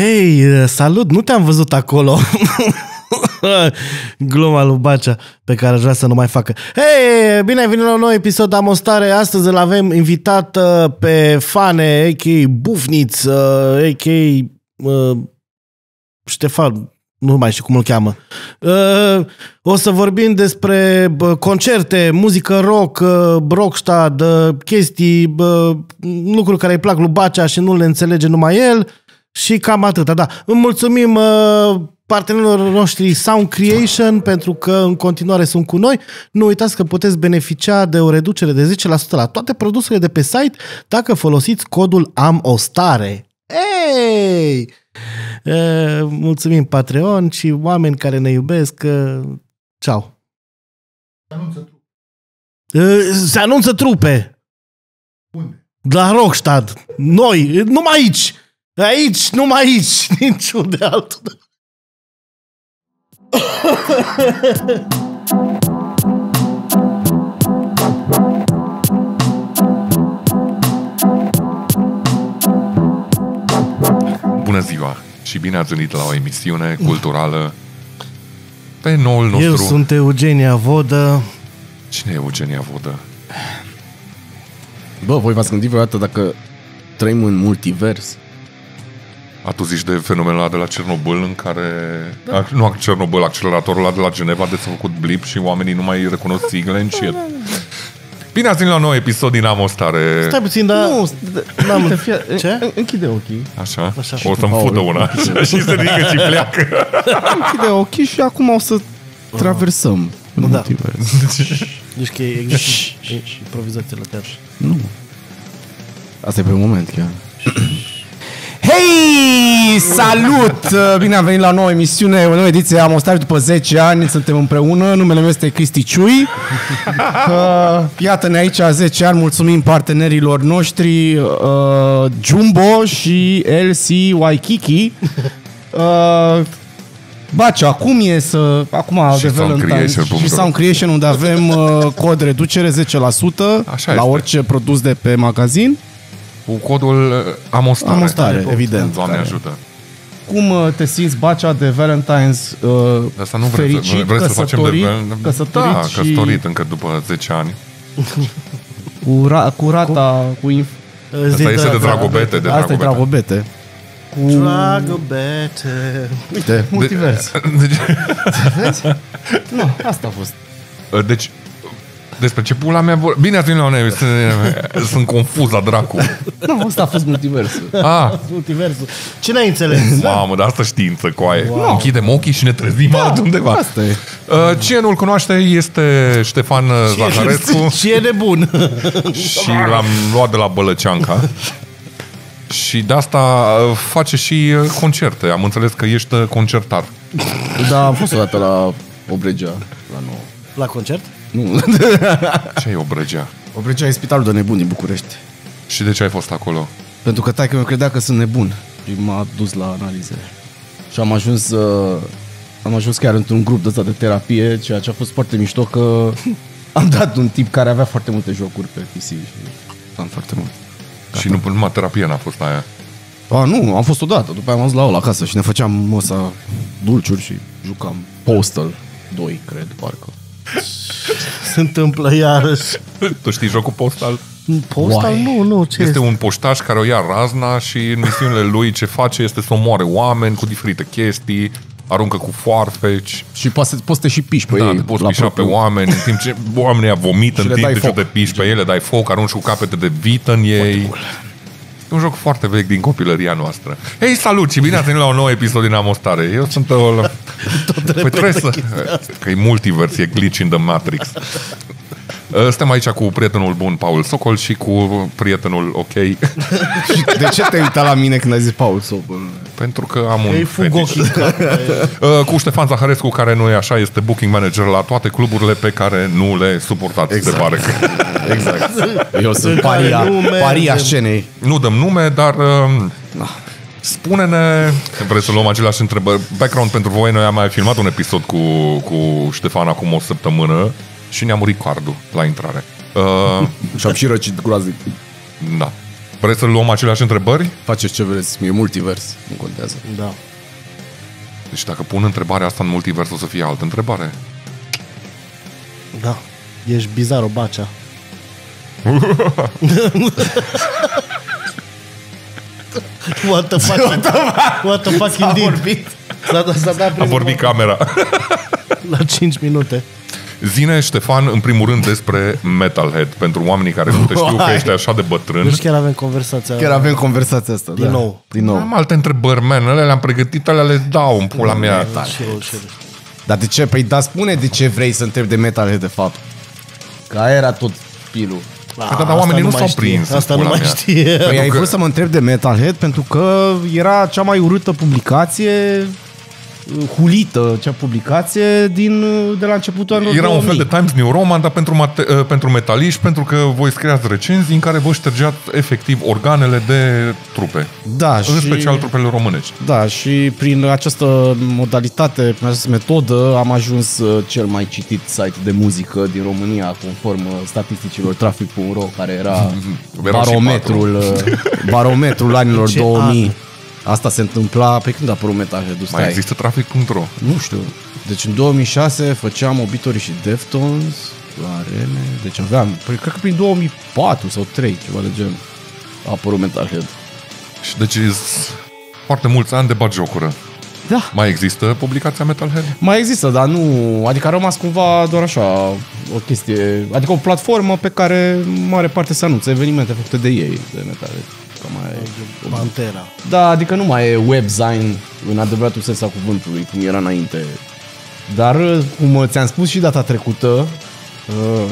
Hei, salut, nu te-am văzut acolo. Gluma lui Bacea pe care aș vrea să nu mai facă. Hei, bine ai venit la un nou episod Amostare. Astăzi îl avem invitat uh, pe Fane, a.k.a. Bufniț, uh, a.k.a. Uh, Ștefan, nu mai știu cum îl cheamă. Uh, o să vorbim despre bă, concerte, muzică rock, uh, rockstad, uh, chestii, bă, lucruri care îi plac lui Bacea și nu le înțelege numai el și cam atâta. Da. Îmi mulțumim uh, partenerilor noștri Sound Creation pentru că în continuare sunt cu noi. Nu uitați că puteți beneficia de o reducere de 10% la toate produsele de pe site dacă folosiți codul AMOSTARE. Ei! Uh, mulțumim Patreon și oameni care ne iubesc. Uh, ceau! Uh, se anunță trupe! Unde? La Rockstad. Noi, numai aici. Aici, numai aici. Niciunde altul. Bună ziua și bine ați venit la o emisiune culturală pe noul nostru... Eu sunt Eugenia Vodă. Cine e Eugenia Vodă? Bă, voi v-ați gândit vreodată dacă trăim în multivers? A, tu zici de fenomenul ăla de la Cernobâl în care... Da. Nu, Cernobâl, acceleratorul ăla de la Geneva de s-a făcut blip și oamenii nu mai recunosc sigle în shit. Bine ați venit la un nou episod din Amostare. Stai puțin, dar... Nu, n-am- uite, fie, Ce? în- Închide ochii. Așa? Așa. O să-mi Aoleu. fută una așa, și se ridică și pleacă. Închide ochii și acum o să traversăm în Da. multivers. Deci că e exact e- e improvizație la teatru. Nu. Asta e pe moment chiar. Hei! Salut! Bine am venit la o nouă emisiune, o nouă ediție a Mostari după 10 ani. Suntem împreună. Numele meu este Cristi Ciui. Uh, Iată-ne aici 10 ani. Mulțumim partenerilor noștri uh, Jumbo și LC Waikiki. Uh, Baci, acum e să... Acum Și de Valentine's soundcreation.ro. și Sound Creation unde avem uh, cod reducere 10% Așa la este. orice produs de pe magazin. Cu codul uh, Amostare. Amostare, evident. Doamne ajută. Cum uh, te simți, Bacea, de Valentine's uh, Asta nu vreți, fericit, să, vreți să facem de... căsătorit, căsătorit da, și căsătorit încă după 10 ani. cu, ra- cu rata, cu, inf- Asta este de dragobete, de Asta e dragobete. dragobete. Cu, Dragobete. uite, multivers. Deci, Nu, asta a fost. deci, despre ce pula mea vor... Bine ați venit la un emisiune. Sunt confuz la dracu. Nu, asta a fost multiversul. Ah, Multiversul. Ce n-ai înțeles? mamă, dar asta știință, coaie. Wow. Închidem ochii și ne trezim da, altundeva. Asta e. Uh, Cine nu-l cunoaște este Ștefan Zaharescu Ce e nebun? și l-am luat de la Bălăceanca. Și de asta uh, face și uh, concerte. Am înțeles că ești uh, concertar. Da, am fost odată la Obregea, la nouă. La concert? Nu, Ce e Obregea? Obregea e spitalul de nebuni din București. Și de ce ai fost acolo? Pentru că taică meu credea că sunt nebun și m-a dus la analize. Și am ajuns, uh, am ajuns chiar într-un grup de ăsta de terapie, ceea ce a fost foarte mișto că am dat un tip care avea foarte multe jocuri pe PC și am foarte mult. Și nu numai terapie n-a fost aia. A, nu, am fost odată, după aia am ajuns la ăla acasă și ne făceam ăsta dulciuri și jucam Postal 2, cred, parcă. Se întâmplă iarăși. Tu știi jocul postal? Postal? Uai. Nu, nu, ce Este este? un poștaș care o ia razna și în misiunile lui ce face este să omoare oameni cu diferite chestii, aruncă cu foarfeci, Și poți, să- poți să te și piși pe da, ei. te poți la pișa pe propriu. oameni, în timp ce oamenii ăia vomită, Și în le timp dai ce tu foc. te piși pe ele, dai foc, arunci cu capete de vită în ei. E un joc foarte vechi din copilăria noastră. Hei, salut și bine ați venit la un nou episod din Amostare. Eu sunt o... Păi trebuie să... Că e multivers, e glitch in the Matrix. Suntem aici cu prietenul bun, Paul Socol, și cu prietenul ok, De ce te-ai uitat la mine când ai zis Paul Sobol? pentru că am un Ei fug fetiș. ochii. Uh, cu Ștefan Zaharescu, care nu e așa, este booking manager la toate cluburile pe care nu le suportați, exact. se pare că. Exact. Eu sunt În care paria, nu mergem. paria scenei. Nu dăm nume, dar uh, spune-ne, vreți să luăm aceleași întrebări. Background pentru voi, noi am mai filmat un episod cu, cu Ștefan acum o săptămână și ne-a murit cardul la intrare. Uh, Și am și răcit groaznic. da. Vreți să luăm aceleași întrebări? Faceți ce vreți, e multivers, nu contează. Da. Deci dacă pun întrebarea asta în multivers, o să fie altă întrebare. Da. Ești bizar, o bacea. What the fuck? What the fuck S-a indeed? vorbit. S-a, dat- s-a dat A primul vorbit camera. la 5 minute. Zine, Ștefan, în primul rând despre Metalhead, pentru oamenii care nu te știu că Hai. ești așa de bătrân. Deci chiar avem conversația. Chiar avem conversația asta. Din da. nou. Din nou. Am alte întrebări, man, alea le-am pregătit, alea le dau în pula mea. Și eu, și eu. Dar de ce? Păi da, spune de ce vrei să întrebi de Metalhead de fapt. Că aia era tot pilul. Da, dar Asta oamenii nu mai s-au știe. prins, Asta în nu pula mai mea. știe. Păi ai că- vrut să mă întreb de Metalhead pentru că era cea mai urâtă publicație uh, hulită, cea publicație din, uh, de la începutul anului Era un 2000. fel de Times New Roman, dar pentru, mate- uh, pentru metaliști, pentru că voi scriați recenzii în care vă ștergeați efectiv organele de trupe. Da, În și, special trupele românești. Da, și prin această modalitate, prin această metodă, am ajuns uh, cel mai citit site de muzică din România, conform uh, statisticilor Traffic.ro, care era Erau și barometrul, uh, barometrul anilor Ce 2000. Asta se întâmpla pe când a apărut Metalhead, Mai stai. există trafic.ro. Nu știu. Deci în 2006 făceam Obituary și Deftones la arene. Deci aveam, păi, cred că prin 2004 sau 3, ceva de gen. A apărut Metalhead. Și deci is foarte mulți ani de bagiocură. Da. Mai există publicația Metalhead? Mai există, dar nu... Adică a rămas cumva doar așa o chestie... Adică o platformă pe care mare parte se anunță evenimente făcute de ei, de Metalhead. Că mai... Pantera. Da, adică nu mai e webzine în adevăratul sens al cuvântului, cum era înainte. Dar, cum ți-am spus și data trecută, uh,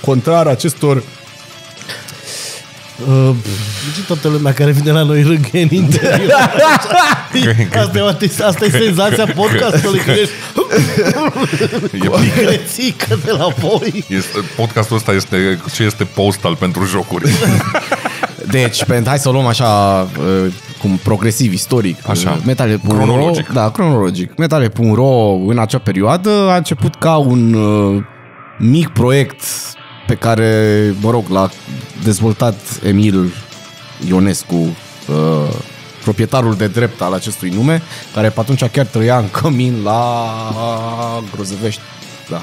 contrar acestor uh, Deci toată lumea care vine la noi râghe în interior. Asta e, o atis- asta e senzația podcastului, că ești E, crețică de la voi. este, podcastul ăsta este ce este postal pentru jocuri. Deci, pentru, hai să o luăm așa, uh, cum progresiv, istoric. Așa. Uh, Metale.ro, Cronologic. Da, cronologic. Metale.ro în acea perioadă a început ca un uh, mic proiect pe care, mă rog, l-a dezvoltat Emil Ionescu, uh, proprietarul de drept al acestui nume, care pe atunci chiar trăia în cămin la Grozăvești. Da.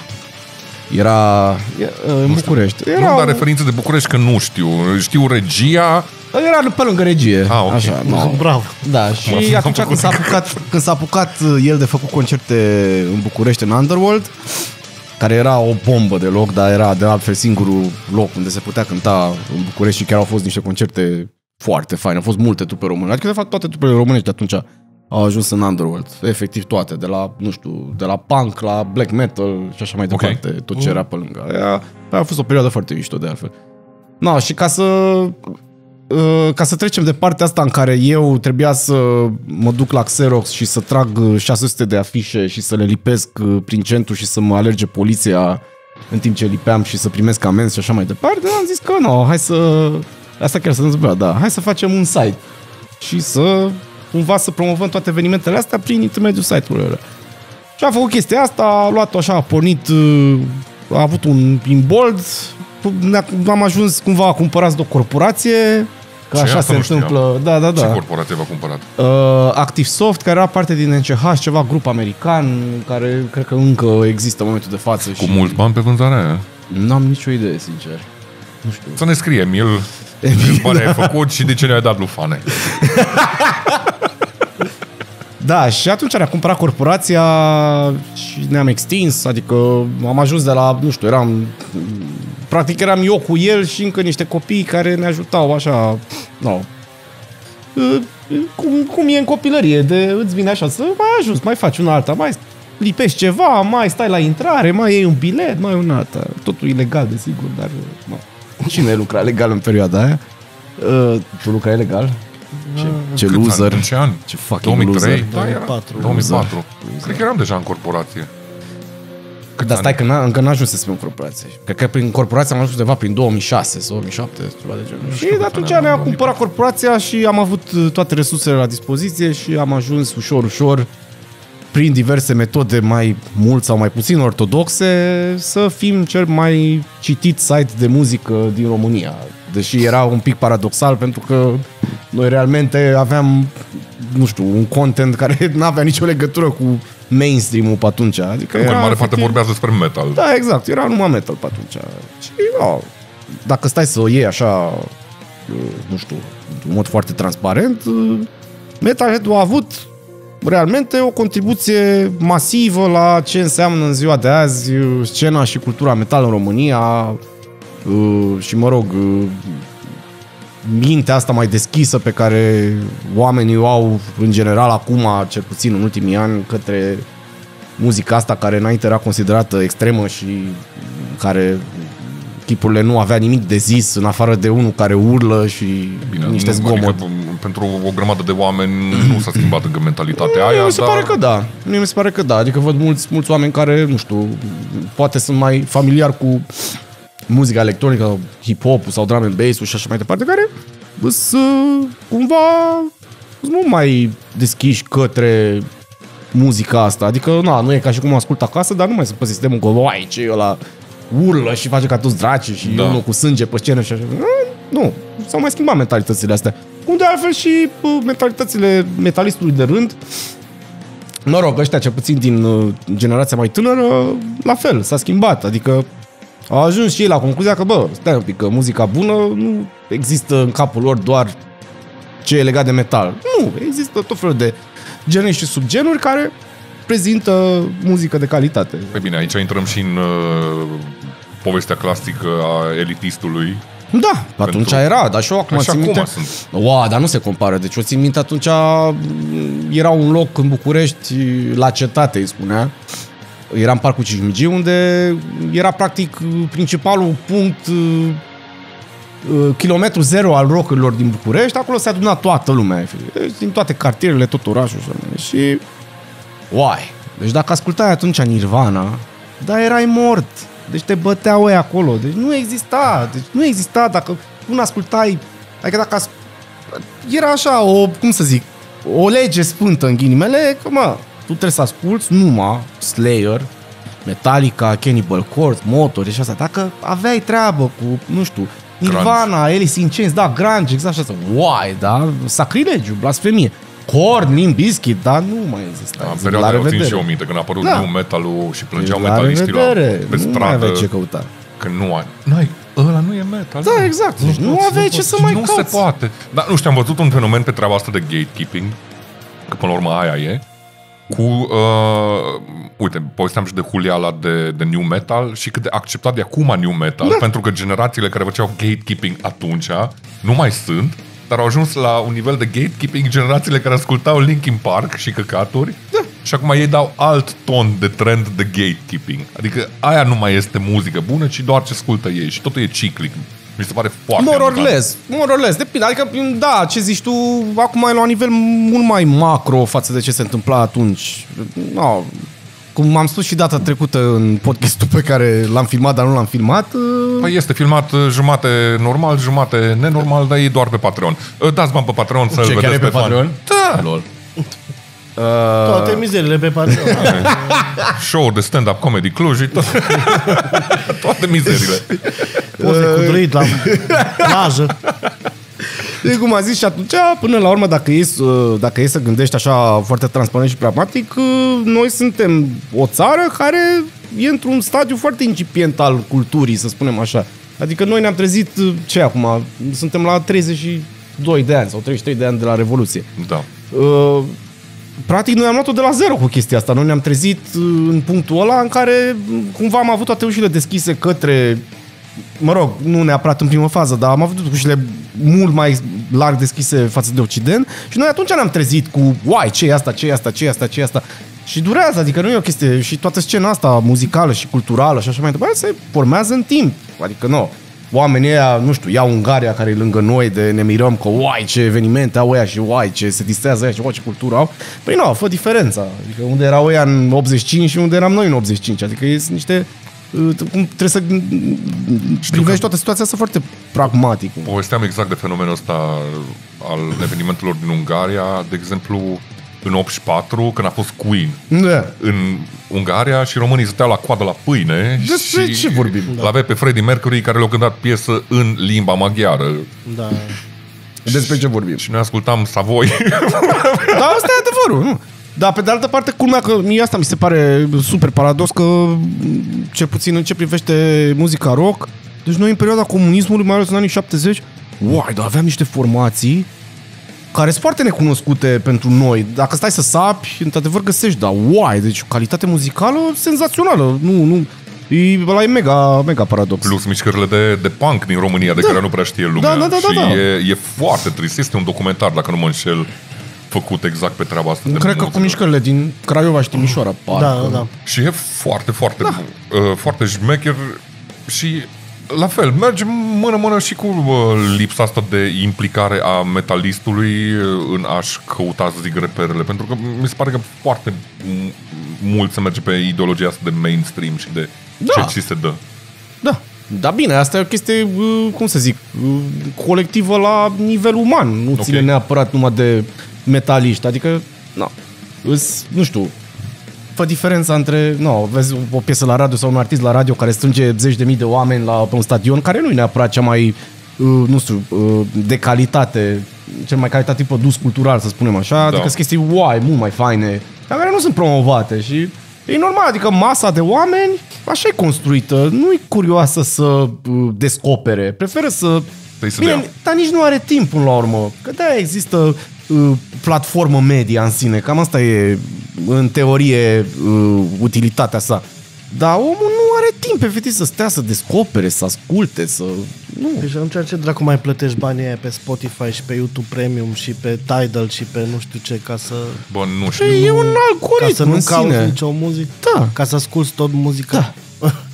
Era e, în București. Era... Era, Nu, dar referințe de București că nu știu. Știu regia. era pe lângă regie. Ah, ok. Așa, nu. Bravo. Da, și M-am atunci făcut când s-a, apucat, când s-a apucat uh, el de făcut concerte în București, în Underworld, care era o bombă de loc, dar era de altfel singurul loc unde se putea cânta în București și chiar au fost niște concerte foarte faine. Au fost multe trupe române. Adică, de fapt, toate trupele românești de atunci au ajuns în Underworld. Efectiv toate. De la, nu știu, de la punk la black metal și așa mai Ok. departe. Tot ce era pe lângă. Aia, aia a fost o perioadă foarte mișto de altfel. No, și ca să Uh, ca să trecem de partea asta în care eu trebuia să mă duc la Xerox și să trag uh, 600 de afișe și să le lipesc uh, prin centru și să mă alerge poliția în timp ce lipeam și să primesc amenzi și așa mai departe, am zis că nu, hai să... Asta chiar se întâmplă, da. Hai să facem un site și să cumva să promovăm toate evenimentele astea prin intermediul site-ului ăla. Și am făcut chestia asta, a luat-o așa, a pornit, uh, a avut un imbold, ne-a- am ajuns cumva a cumpărați de o corporație, că Ce? așa Asta se nu știam. întâmplă. Da, da, Ce da. corporație v-a cumpărat? Uh, ActiveSoft, care era parte din NCH, ceva grup american, care cred că încă există în momentul de față. Cu și mulți bani pe vânzare? Nu am nicio idee, sincer. Nu știu. Să ne scrie, Emil, câți bani ai făcut și de ce ne-ai dat lui Fane. Da, și atunci ne-a cumpărat corporația și ne-am extins, adică am ajuns de la, nu știu, eram... Practic eram eu cu el și încă niște copii care ne ajutau așa, no, cum, cum e în copilărie, de îți vine așa să mai ajuns, mai faci una alta, mai lipești ceva, mai stai la intrare, mai iei un bilet, mai un alta. Totul ilegal, desigur, dar no. cine lucra legal în perioada aia? Uh, tu lucrai legal? Ce, ce Câți loser. Ani? În ce ani? Ce fucking 2003? loser. Da, era. 2004. 2004. Cred că eram deja în corporație. Cât Dar stai că n-a, încă n-ajunsesem în corporație. Cred că prin corporație am ajuns undeva prin 2006 sau 2007, ceva de genul. Și de atunci ne-am ne-a gândit. cumpărat corporația și am avut uh, toate resursele la dispoziție și am ajuns ușor, ușor prin diverse metode mai mult sau mai puțin ortodoxe, să fim cel mai citit site de muzică din România. Deși era un pic paradoxal pentru că noi realmente aveam, nu știu, un content care nu avea nicio legătură cu mainstream-ul pe atunci. Adică În era mare parte efectiv- vorbează despre metal. Da, exact, era numai metal pe atunci. Și, no, dacă stai să o iei așa, nu știu, în mod foarte transparent, Metalhead-ul a avut realmente o contribuție masivă la ce înseamnă în ziua de azi scena și cultura metal în România și, mă rog, mintea asta mai deschisă pe care oamenii o au în general acum, cel puțin în ultimii ani, către muzica asta care înainte era considerată extremă și care chipurile nu avea nimic de zis în afară de unul care urlă și Bine, niște nu, zgomot. Adică, pentru o grămadă de oameni nu s-a schimbat încă mentalitatea Mie aia, mi se dar... pare că da. Mie mi se pare că da. Adică văd mulți, mulți oameni care, nu știu, poate sunt mai familiar cu muzica electronică, hip-hop sau drum and bass și așa mai departe, care sunt uh, cumva sunt mult mai deschiși către muzica asta. Adică, na, nu e ca și cum ascult acasă, dar nu mai sunt pe sistemul că, uai, ce e ăla urlă și face ca toți draci și Da. da. unul cu sânge pe scenă și așa. Nu, s-au mai schimbat mentalitățile astea. Cum de altfel și uh, mentalitățile metalistului de rând, mă rog, ăștia cel puțin din uh, generația mai tânără, la fel, s-a schimbat. Adică au ajuns și ei la concluzia că, bă, stai un pic, că muzica bună nu există în capul lor doar ce e legat de metal. Nu, există tot felul de genuri și subgenuri care prezintă muzică de calitate. Păi bine, aici intrăm și în uh, povestea clasică a elitistului. Da, pe atunci Pentru- era, dar și eu acum Și țin acum minte... sunt. Ua, dar nu se compară. Deci o țin minte atunci m, era un loc în București, la cetate, îi spunea. Era în Parcul Cismigi, unde era practic principalul punct uh, uh, kilometru zero al rockurilor din București. Acolo se aduna toată lumea, efectiv. Deci, din toate cartierele, tot orașul. Și, așa. și Uai! Deci dacă ascultai atunci Nirvana, da, erai mort. Deci te băteau ei acolo. Deci nu exista. Deci nu exista dacă nu ascultai. Adică dacă as... Era așa o, cum să zic, o lege sfântă în ghinimele, că mă, tu trebuie să asculti numai Slayer, Metallica, Cannibal Corpse, Motor și asta. Dacă aveai treabă cu, nu știu, Nirvana, Alice in Chains, da, grunge, exact așa. Uai, da, sacrilegiu, blasfemie. Korn, Limp Bizkit, dar nu mai există. Da, în Zic, perioada la aia o țin revedere. și eu minte, când a apărut Da. new metal-ul și plângeau Deci, la metaliștii la, revedere. pe Nu mai stradă. aveai ce căuta. Că nu ai. N-ai, ăla nu e metal. Da, exact. Deci nu poți, aveai ce poți, să mai Nu cauți. se poate. Dar nu știu, am văzut un fenomen pe treaba asta de gatekeeping, că până la urmă aia e, cu, uh, uite, povesteam și de Juliala de, de New Metal și cât de acceptat de acum New Metal, da. pentru că generațiile care făceau gatekeeping atunci nu mai sunt, dar au ajuns la un nivel de gatekeeping generațiile care ascultau Linkin Park și căcaturi da. și acum ei dau alt ton de trend de gatekeeping. Adică aia nu mai este muzică bună, ci doar ce ascultă ei și totul e ciclic. Mi se pare foarte More or amuzant. less, more or less, depinde. Adică, da, ce zici tu, acum e la un nivel mult mai macro față de ce se întâmpla atunci. No, cum am spus și data trecută în podcastul pe care l-am filmat, dar nu l-am filmat, uh, Păi este filmat uh, jumate normal, jumate nenormal, dar e doar pe Patreon. Uh, Dați bani pe Patreon să-l Ce, chiar vedeți e pe fan. Patreon? Da! lol. Toate mizerile pe Patreon. Show de stand-up comedy Cluj și tot, toate mizerile. Poze cu druid la plajă. E cum a zis și atunci, până la urmă, dacă e, să- dacă e să gândești așa foarte transparent și pragmatic, uh, noi suntem o țară care e într-un stadiu foarte incipient al culturii, să spunem așa. Adică noi ne-am trezit, uh, ce acum, suntem la 32 de ani sau 33 de ani de la Revoluție. Da. Uh, practic noi am luat-o de la zero cu chestia asta. Noi ne-am trezit uh, în punctul ăla în care m, cumva am avut toate ușile deschise către mă rog, nu neapărat în primă fază, dar am avut ușile mult mai larg deschise față de Occident și noi atunci ne-am trezit cu, uai, ce e asta, ce e asta, ce e asta, ce e asta. Și durează, adică nu e o chestie, și toată scena asta muzicală și culturală și așa mai departe, se formează în timp. Adică nu, oamenii ăia, nu știu, iau Ungaria care e lângă noi de ne mirăm că uai ce evenimente au ăia și uai ce se distrează ăia și uai ce cultură au. Păi nu, fă diferența. Adică unde erau ăia în 85 și unde eram noi în 85. Adică e niște uh, cum trebuie să privești toată situația asta foarte pragmatic. Povesteam exact de fenomenul ăsta al evenimentelor din Ungaria. De exemplu, în 84, când a fost Queen Da. în Ungaria și românii stăteau la coadă la pâine Despre și ce vorbim? L-avea pe Freddie Mercury care le-a cântat piesă în limba maghiară Da. Despre ce vorbim? și noi ascultam Savoi. Da, asta e adevărul, nu? Dar pe de altă parte, culmea că mie asta mi se pare super paradox că m, cel puțin în ce privește muzica rock, deci noi în perioada comunismului, mai ales în anii 70, uai, dar aveam niște formații care sunt foarte necunoscute pentru noi. Dacă stai să sapi, într-adevăr găsești, dar uai, deci calitate muzicală senzațională. Nu, nu, e, ăla e mega, mega paradox. Plus mișcările de, de punk din România, de care nu prea știe lumea. Da, da, da, și da, da. E, e foarte trist. Este un documentar, dacă nu mă înșel, făcut exact pe treaba asta. de Cred că cu muzică. mișcările din Craiova și Timișoara, parcă. Da, da. Și e foarte, foarte, da. uh, foarte șmecher și la fel, merge mână-mână și cu uh, lipsa asta de implicare a metalistului uh, în a-și căuta, să zic, reperele. Pentru că mi se pare că foarte m- mult se merge pe ideologia asta de mainstream și de Da. ce ți se dă. Da. Da, bine, asta e o chestie, uh, cum să zic, uh, colectivă la nivel uman. Nu Ok. ține neapărat numai de metaliști. Adică, nu, îs, nu știu, fă diferența între, nu, vezi o piesă la radio sau un artist la radio care strânge zeci de mii de oameni la pe un stadion, care nu e neapărat cea mai, uh, nu știu, uh, de calitate, cel mai calitativ produs cultural, să spunem așa, da. adică sunt chestii, uai, mult mai faine, dar care nu sunt promovate și e normal, adică masa de oameni așa e construită, nu e curioasă să uh, descopere, preferă să... Păi să Bine, dea. dar nici nu are timp până la urmă, că de există uh, platformă media în sine, cam asta e în teorie uh, utilitatea sa. Dar omul nu are timp efectiv să stea să descopere, să asculte, să... Nu. Deci atunci ce dracu mai plătești banii aia pe Spotify și pe YouTube Premium și pe Tidal și pe nu știu ce ca să... Bă, nu știu. Păi e un ca algoritm să nu în cauți sine. nicio muzică? Da. Ca să asculti tot muzica? Da.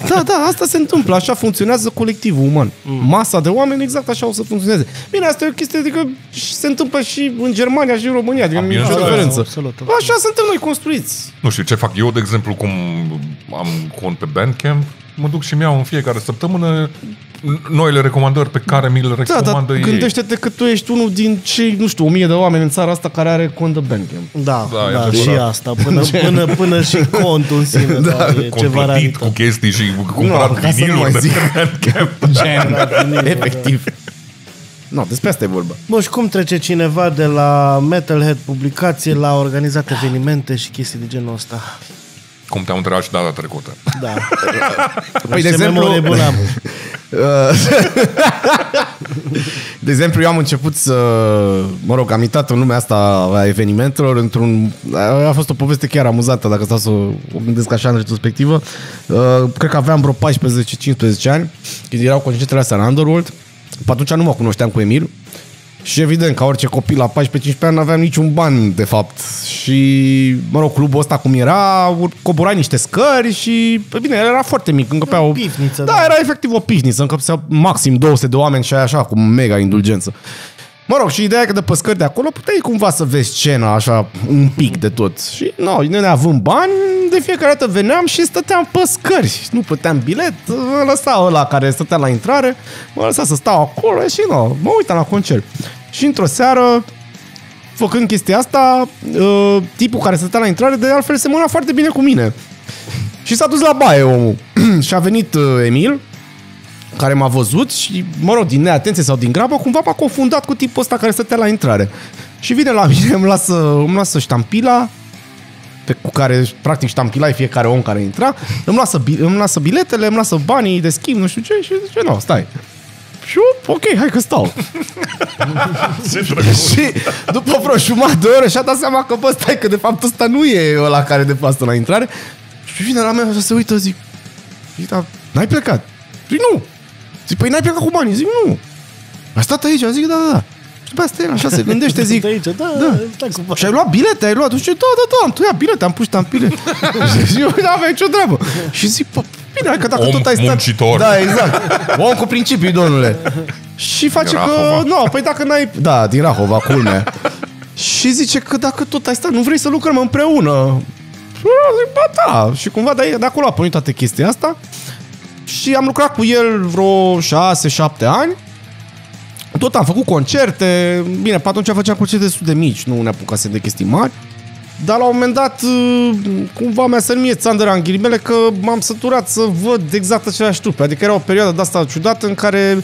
Da, da, asta se întâmplă, așa funcționează colectivul uman. Mm. Masa de oameni exact așa o să funcționeze. Bine, asta e o chestie, adică și se întâmplă și în Germania și în România, adică nu e nicio bineînțeles. diferență. Absolut, absolut. Așa suntem noi construiți. Nu știu ce fac eu, de exemplu, cum am cont pe Bandcamp, mă duc și mi-au în fiecare săptămână noile recomandări pe care mi le Da, dar recomandă ei. gândește-te că tu ești unul din cei, nu știu, o mie de oameni în țara asta care are cont de Bandcamp. Da, Da, e da, adevărat. și asta, până, până, până și contul în sine, da, e Cont ceva plătit cu raritate. chestii și cumpărat ca să nu viniluri mai de zic. pe Bandcamp. Gen, efectiv. Nu, despre asta e vorba. Bă, și cum trece cineva de la Metalhead publicație la organizat evenimente și chestii de genul ăsta? Cum te-am întrebat și data trecută. Da. Păi, de Ce exemplu, memorie bună am. De exemplu, eu am început să, mă rog, am intrat în lumea asta a evenimentelor într-un, a fost o poveste chiar amuzantă, dacă stau să o gândesc așa în retrospectivă. Uh, Cred că aveam vreo 14-15 ani, când erau concertele astea în Underworld. Pe atunci nu mă cunoșteam cu Emil. Și evident, ca orice copil la 14-15 ani, nu aveam niciun ban, de fapt. Și, mă rog, clubul ăsta cum era, ur- coborai niște scări și, pe bine, el era foarte mic, încăpea o... pivniță, Da, da. era efectiv o pivniță, încăpea maxim 200 de oameni și aia așa, cu mega indulgență. Mă rog, și ideea e că de pe scări de acolo puteai cumva să vezi scena așa un pic de tot. Și noi, noi ne având bani, de fiecare dată veneam și stăteam pe scări. Nu puteam bilet, mă lăsa ăla care stătea la intrare, mă lăsa să stau acolo și nu, mă uitam la concert. Și într-o seară, făcând chestia asta, uh, tipul care stătea la intrare, de altfel semăna foarte bine cu mine. Și s-a dus la baie omul. și a venit uh, Emil, care m-a văzut și, mă rog, din neatenție sau din grabă, cumva m-a confundat cu tipul ăsta care stătea la intrare. Și vine la mine, îmi lasă, îmi lasă ștampila, pe, cu care, practic, ștampilai fiecare om care intra, îmi lasă, bi- îmi lasă biletele, îmi lasă banii de schimb, nu știu ce, și zice, nu, stai. Și eu, ok, hai că stau. și după vreo jumătate de oră și-a dat seama că, bă, stai, că de fapt ăsta nu e ăla care de fapt stă la intrare. Și vine la mine și se uită, zic, zic, dar n-ai plecat? Zic, nu. Zic, păi n-ai plecat cu banii? Zic, nu. Ai stat aici? Zic, da, da, da. Și după asta el așa se gândește, zic, De aici, da, Da. da. stai cu și ai luat bilete? Ai luat? Și da, da, da, am tăiat bilete, am pus ștampile. și eu nu aveam nicio treabă. Și zic, pă, bine, hai că dacă Om tot ai stat... muncitor. Da, exact. Om cu principii, domnule. Și face Din că, Rahova. nu, păi dacă n-ai... Da, din Rahova, culmea. și zice că dacă tot ai stat, nu vrei să lucrăm împreună. Și eu zic, ba da. Și cumva de, de acolo a pornit toată chestia asta. Și am lucrat cu el vreo 6-7 ani. Tot am făcut concerte. Bine, pe atunci făceam concerte destul de mici, nu ne apucasem de chestii mari. Dar la un moment dat, uh, cumva mi-a sărit mie țandăra în ghilimele că m-am săturat să văd exact aceleași trupe. Adică era o perioadă de asta ciudată în care uh,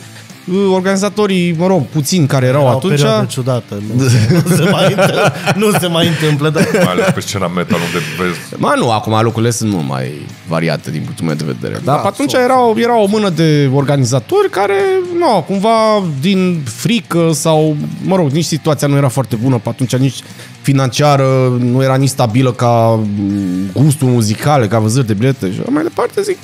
organizatorii, mă rog, puțini care erau Era o atunci... perioadă ciudată. Nu, nu, se mai întâmplă, nu se mai întâmplă, dar... Mai ales pe scena metal unde vezi Ma nu, acum lucrurile sunt mult mai variate din punctul meu de vedere. Dar Da, pe atunci sunt, era, o- era o mână de organizatori care, nu, cumva din frică sau, mă rog, nici situația nu era foarte bună pe atunci, nici financiară, nu era nici stabilă ca mm, gustul muzicale, ca vânzări de bilete și așa mai departe, zic,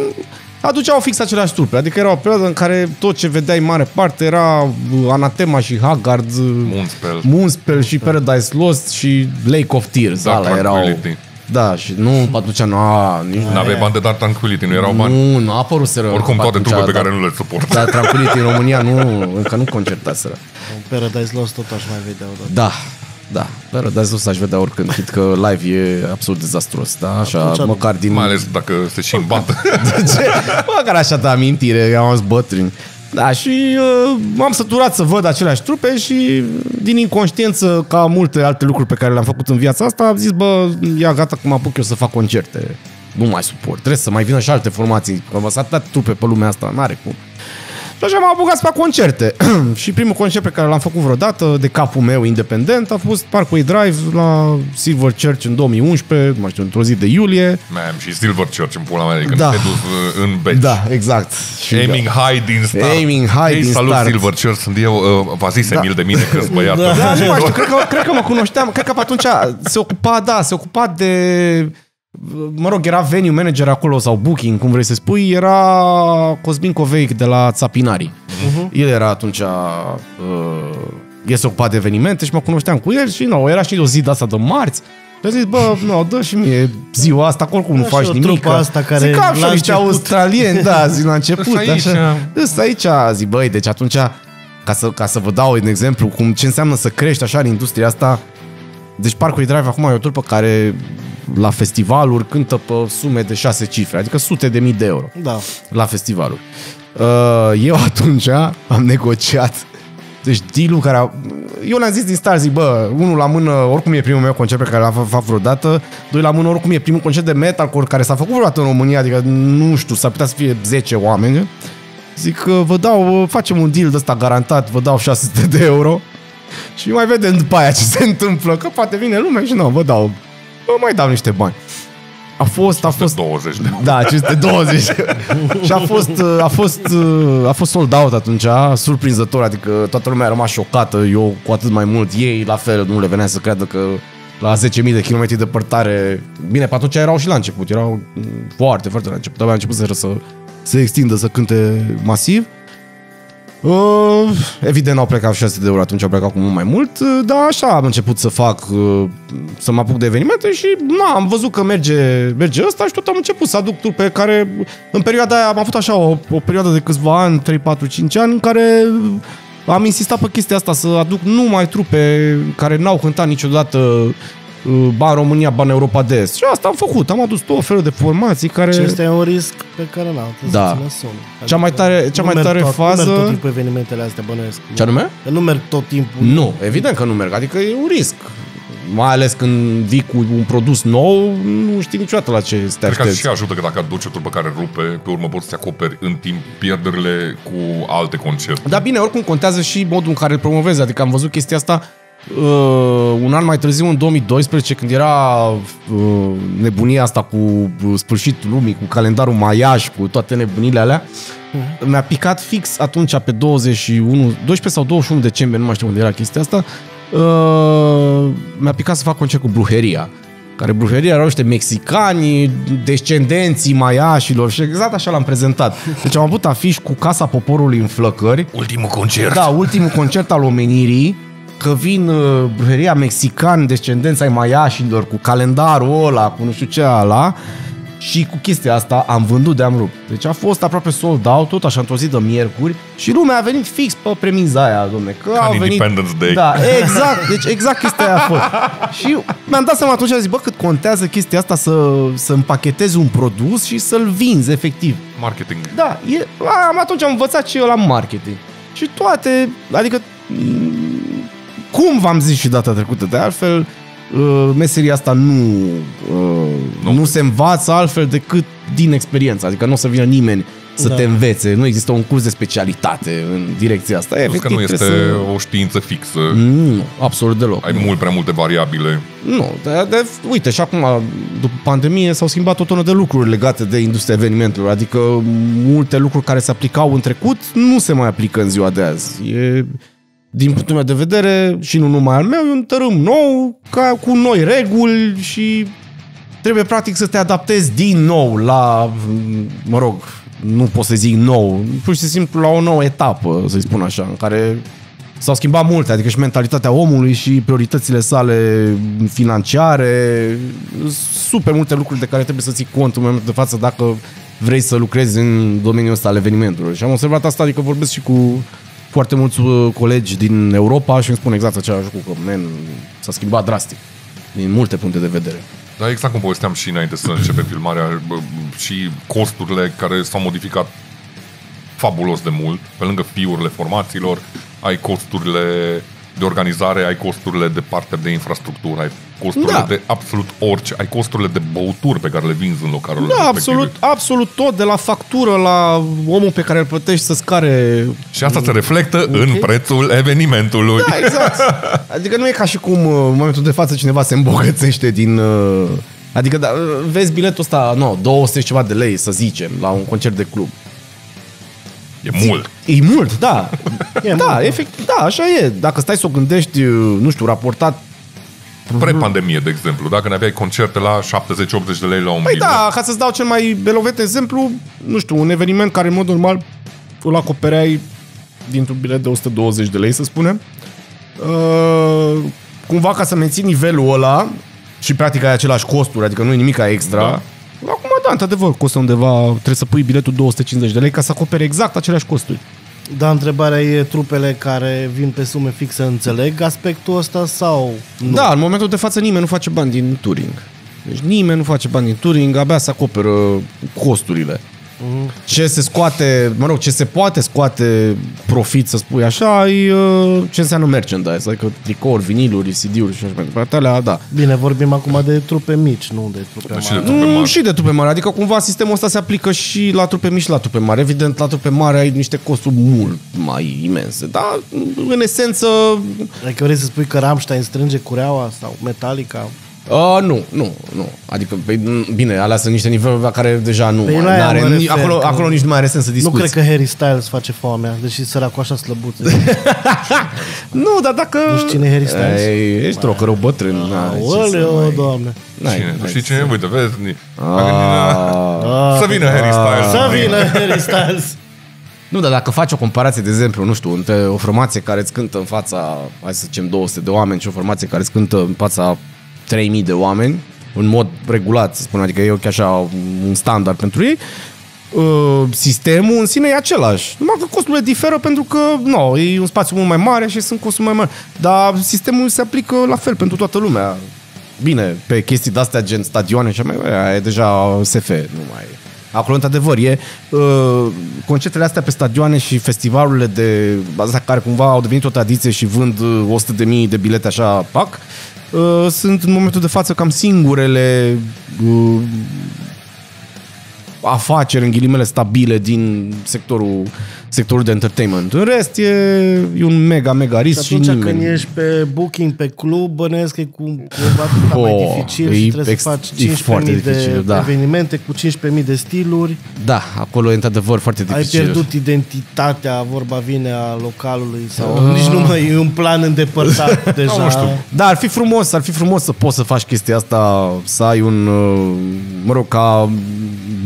aduceau fix aceleași trupe. Adică era o perioadă în care tot ce vedeai în mare parte era uh, Anatema și Haggard, uh, Moonspell. Moonspell și Paradise Lost și Lake of Tears. Dark Alea erau... Tranquility. Da, și nu, atunci nu, a, nici nu. N-aveai bani de Dark Tranquility, nu erau bani. Nu, nu a apărut seră. Oricum toate atunci, trupe pe da, care nu le suport. Da, Tranquility în România nu, încă nu concertaseră. Paradise Lost tot aș mai vedea odată. Da, da. Paradise Lost aș vedea oricând, chit că live e absolut dezastros, da? Așa, Atunci- măcar din... Mai ales dacă se și îmbată. Ce? Măcar așa de amintire, am azi bătrâni. Da, și uh, m-am săturat să văd aceleași trupe și din inconștiență, ca multe alte lucruri pe care le-am făcut în viața asta, am zis, bă, ia gata că mă apuc eu să fac concerte. Nu mai suport, trebuie să mai vină și alte formații, că am atâtea trupe pe lumea asta, n-are cum. Și așa m-am apucat să fac concerte. și primul concert pe care l-am făcut vreodată, de capul meu independent, a fost Parkway Drive la Silver Church în 2011, nu mai știu, într-o zi de iulie. Man, și Silver Church în pula mea, când Da. te dus uh, în beci. Da, exact. Și Aiming high din start. Aiming high hey, din salut start. Silver Church, sunt eu. Uh, v-a zis Emil de mine că sunt băiatul. Da, nu mai știu, cred că, cred că mă cunoșteam, cred că pe atunci se ocupa, da, se ocupa de mă rog, era venue manager acolo sau booking, cum vrei să spui, era Cosmin Coveic de la Țapinari. Uh-huh. El era atunci uh, el se ocupa de evenimente și mă cunoșteam cu el și nu, era și o zi de asta de marți. Și a zis, bă, nu, dă și mie ziua asta, că oricum nu Da, faci și o nimic. trupă asta care zic, am și la niște început- australieni, da, zic la început. Îs aici. Așa. Îs aici, zic, băi, deci atunci, ca să, ca să vă dau un exemplu, cum ce înseamnă să crești așa în industria asta, deci Parkway Drive acum e o trupă care la festivaluri cântă pe sume de șase cifre, adică sute de mii de euro Da. la festivaluri. Uh, Eu atunci am negociat deci deal care a... Eu le-am zis din start, zic, bă, unul la mână, oricum e primul meu concert pe care l-am făcut vreodată, doi la mână, oricum e primul concert de metalcore care s-a făcut vreodată în România, adică nu știu, s-ar putea să fie 10 oameni. Zic că vă dau, facem un deal de ăsta garantat, vă dau 600 de euro și mai vedem după aia ce se întâmplă, că poate vine lumea și nu, vă dau, vă mai dau niște bani. A fost, a fost 20 de da, 520. și a fost, a fost, a fost sold out atunci, surprinzător, adică toată lumea a rămas șocată, eu cu atât mai mult, ei la fel, nu le venea să creadă că la 10.000 de kilometri departare, bine, pe atunci erau și la început, erau mm, foarte, foarte la început, abia a început să, să se extindă, să cânte masiv. Uh, evident au plecat 600 de euro, atunci au plecat cu mult mai mult, uh, dar așa am început să fac, uh, să mă apuc de evenimente și na, am văzut că merge, merge ăsta și tot am început să aduc trupe care în perioada aia am avut așa o, o perioadă de câțiva ani, 3, 4, 5 ani, în care am insistat pe chestia asta să aduc numai trupe care n-au cântat niciodată uh, ba în România, ba în Europa de Est. Și asta am făcut, am adus tot felul de formații care... Și este un risc pe care n-am trebuie Da. să țină somn. Cea mai tare- cea nu mai merg tare tot, fază- Nu merg tot timpul evenimentele astea, bănuiesc. Ce anume? Că nu merg tot timpul. Nu, evident că nu merg, adică e un risc. Mai ales când vii cu un produs nou, nu știi niciodată la ce să te Cred că aștepți. și ajută că dacă aduci o trupă care rupe, pe urmă poți să acoperi în timp pierderile cu alte concerte. Dar bine, oricum contează și modul în care îl promovezi. Adică am văzut chestia asta uh, un an mai târziu, în 2012, când era uh, nebunia asta cu uh, sfârșitul lumii, cu calendarul maiaș, cu toate nebunile alea, uh-huh. mi-a picat fix atunci pe 21, 12 sau 21 decembrie, nu mai știu unde era chestia asta, uh, mi-a picat să fac concert cu Bruheria care bruheria erau niște mexicani, descendenții maiașilor și exact așa l-am prezentat. Deci am avut afiș cu Casa Poporului în flăcări, Ultimul concert. da, ultimul concert al omenirii, că vin uh, bruheria mexican, descendența ai maiașilor, cu calendarul ăla, cu nu știu ce ala, și cu chestia asta am vândut de am rupt. Deci a fost aproape sold out, tot așa într-o zi de miercuri și lumea a venit fix pe premiza aia, domne, că Ca a în venit... Independence Day. Da, exact, deci exact chestia aia a fost. Și mi-am dat seama atunci, zic, bă, cât contează chestia asta să, să împachetezi un produs și să-l vinzi, efectiv. Marketing. Da, e, am, atunci am învățat și eu la marketing. Și toate, adică, m, cum v-am zis și data trecută, de altfel, uh, meseria asta nu, uh, nu. nu se învață altfel decât din experiență. Adică nu o să vină nimeni să Da. te învețe. Nu există un curs de specialitate în direcția asta. Plus că Efectiv, nu este trebuie să... o știință fixă. Nu, absolut deloc. Ai mult prea multe variabile. Nu, de, de, uite, și acum, după pandemie, s-au schimbat o tonă de lucruri legate de industria evenimentelor. Adică multe lucruri care se aplicau în trecut nu se mai aplică în ziua de azi. E, din punctul meu de vedere, și nu numai al meu, e un tărâm nou, ca, cu noi reguli și trebuie practic să te adaptezi din nou la, mă rog, nu pot să zic nou, pur și simplu la o nouă etapă, să-i spun așa, în care s-au schimbat multe, adică și mentalitatea omului și prioritățile sale financiare, super multe lucruri de care trebuie să ții cont în momentul de față dacă vrei să lucrezi în domeniul ăsta al evenimentelor. Și am observat asta, adică vorbesc și cu foarte mulți uh, colegi din Europa și îmi spun exact același lucru, că man, s-a schimbat drastic din multe puncte de vedere. Dar exact cum povesteam și înainte să începe filmarea, bă, și costurile care s-au modificat fabulos de mult, pe lângă fiurile formațiilor, ai costurile de organizare, ai costurile de partea de infrastructură, ai costurile Da. de absolut orice, ai costurile de băuturi pe care le vinzi în localul Da, respectiv. absolut, absolut tot, de la factură la omul pe care îl plătești să-ți care... Și asta se reflectă în prețul evenimentului. Da, exact. Adică nu e ca și cum uh, în momentul de față cineva se îmbogățește din... uh, Adică da, uh, vezi biletul ăsta, nu, 200 și ceva de lei, să zicem, la un concert de club. E mult. E mult, da. E da, mult, da. efect, da, așa e. Dacă stai să o gândești, uh, nu știu, raportat Pre-pandemie, de exemplu, dacă ne aveai concerte la 70-80 de lei la un Păi bilet. da, ca să-ți dau cel mai belovet exemplu, nu știu, un eveniment care în mod normal îl acopereai dintr-un bilet de 120 de lei, să spunem. Uh, cumva ca să menții nivelul ăla și practic ai același costuri, adică nu e nimic extra. Da. Acum, da, într-adevăr, costă undeva, trebuie să pui biletul 250 de lei ca să acopere exact aceleași costuri. Da, întrebarea e trupele care vin pe sume fixe înțeleg aspectul ăsta sau nu? Da, în momentul de față nimeni nu face bani din touring. Deci nimeni nu face bani din touring, abia se acoperă costurile. Ce se scoate, mă rog, ce se poate scoate profit, să spui așa, e uh, ce înseamnă merchandise, adică tricouri, viniluri, CD-uri și așa mai departe. Alea, da. Bine, vorbim acum de trupe mici, nu de trupe Și de mari. trupe Mm, mari. și de trupe mari, adică cumva sistemul ăsta se aplică și la trupe mici și la trupe mari. Evident, la trupe mari ai niște costuri mult mai imense, dar în esență Adică vrei să spui că Rammstein strânge cureaua sau Metallica? Uh, nu, nu, nu. Adică, păi, m, bine, alea sunt niște niveluri la care deja nu Păi mai la aia are, mă ni- refer, acolo, că- acolo nici nu mai are sens să discuți. Nu cred că Harry Styles face foamea, deși săracul așa slăbuț. Nu, dar dacă... Nu știi cine e Harry Styles? Ei, ești rocărău bătrân. n-ai ce să Oleo, mai- doamne. n-ai- Cine? Nu n-ai știi ce cine? Uite, vezi? ni- Ah. Să vină Harry Styles. Să vină Harry Styles. Nu, dar dacă faci o comparație, de exemplu, nu știu, între o formație care îți cântă în fața, hai să zicem, 200 de oameni și o formație care îți cântă în fața 3000 de oameni, în mod regulat, să spun, adică e ok așa un standard pentru ei, uh, sistemul în sine e același. Numai că costurile diferă pentru că, nu, e un spațiu mult mai mare și sunt costuri mai mari. Dar sistemul se aplică la fel pentru toată lumea. Bine, pe chestii de-astea gen stadioane și așa mai, aia e deja SF, nu mai e. Acolo, într-adevăr, e uh, concertele astea pe stadioane și festivalurile de astea care cumva au devenit o tradiție și vând uh, 100 de mii de bilete așa, pac, uh, sunt în momentul de față cam singurele uh, afaceri, în ghilimele, stabile din sectorul, sectorul de entertainment. În rest, e, e un mega, mega risc Și și, atunci nimeni... când ești pe booking, pe club, bănuiesc că e cu, cumva atât mai Oh, dificil e și trebuie ex- să faci e foarte 15.000 de dificil, da. evenimente cu 15.000 de stiluri. Da, acolo e într-adevăr foarte Ai dificil. pierdut identitatea, vorba vine, a localului sau Ah. nici nu mai e un plan îndepărtat deja. Nu știu. Da, ar fi frumos, ar fi frumos să poți să faci chestia asta, să ai un, uh, mă rog, ca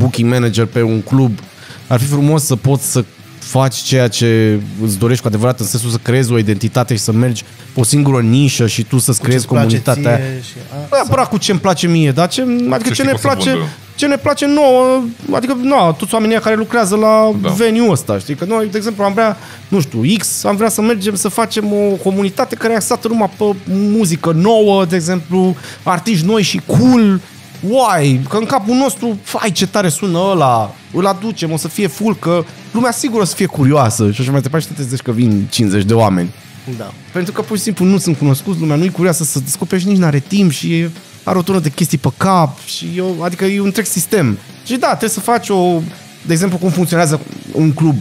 booking manager pe un club, ar fi frumos să poți să faci ceea ce îți dorești cu adevărat, în sensul să creezi o identitate și să mergi pe o singură nișă și tu să-ți creezi Ce-ți place comunitatea. ție și- a, Nu neapărat cu ce îmi place mie, dar ce, adică ce, știi ne că o să place, vândă. ce ne place nouă, adică na, toți oamenii care lucrează la Da. da. venue ăsta, știi? Că noi, de exemplu, am vrea, nu știu, X, am vrea să mergem să facem o comunitate care e axată numai pe muzică nouă, de exemplu, artiști noi și cool, Uai, că în capul nostru, fai ce tare sună ăla, îl aducem, o să fie full, că lumea sigur o să fie curioasă și așa mai departe și te zici că vin 50 de oameni. Da. Pentru că pur și simplu nu sunt cunoscuți, lumea nu-i curioasă să descopere și nici nu are timp și are o tonă de chestii pe cap și eu, adică e un întreg sistem. Și da, trebuie să faci o, de exemplu, cum funcționează un club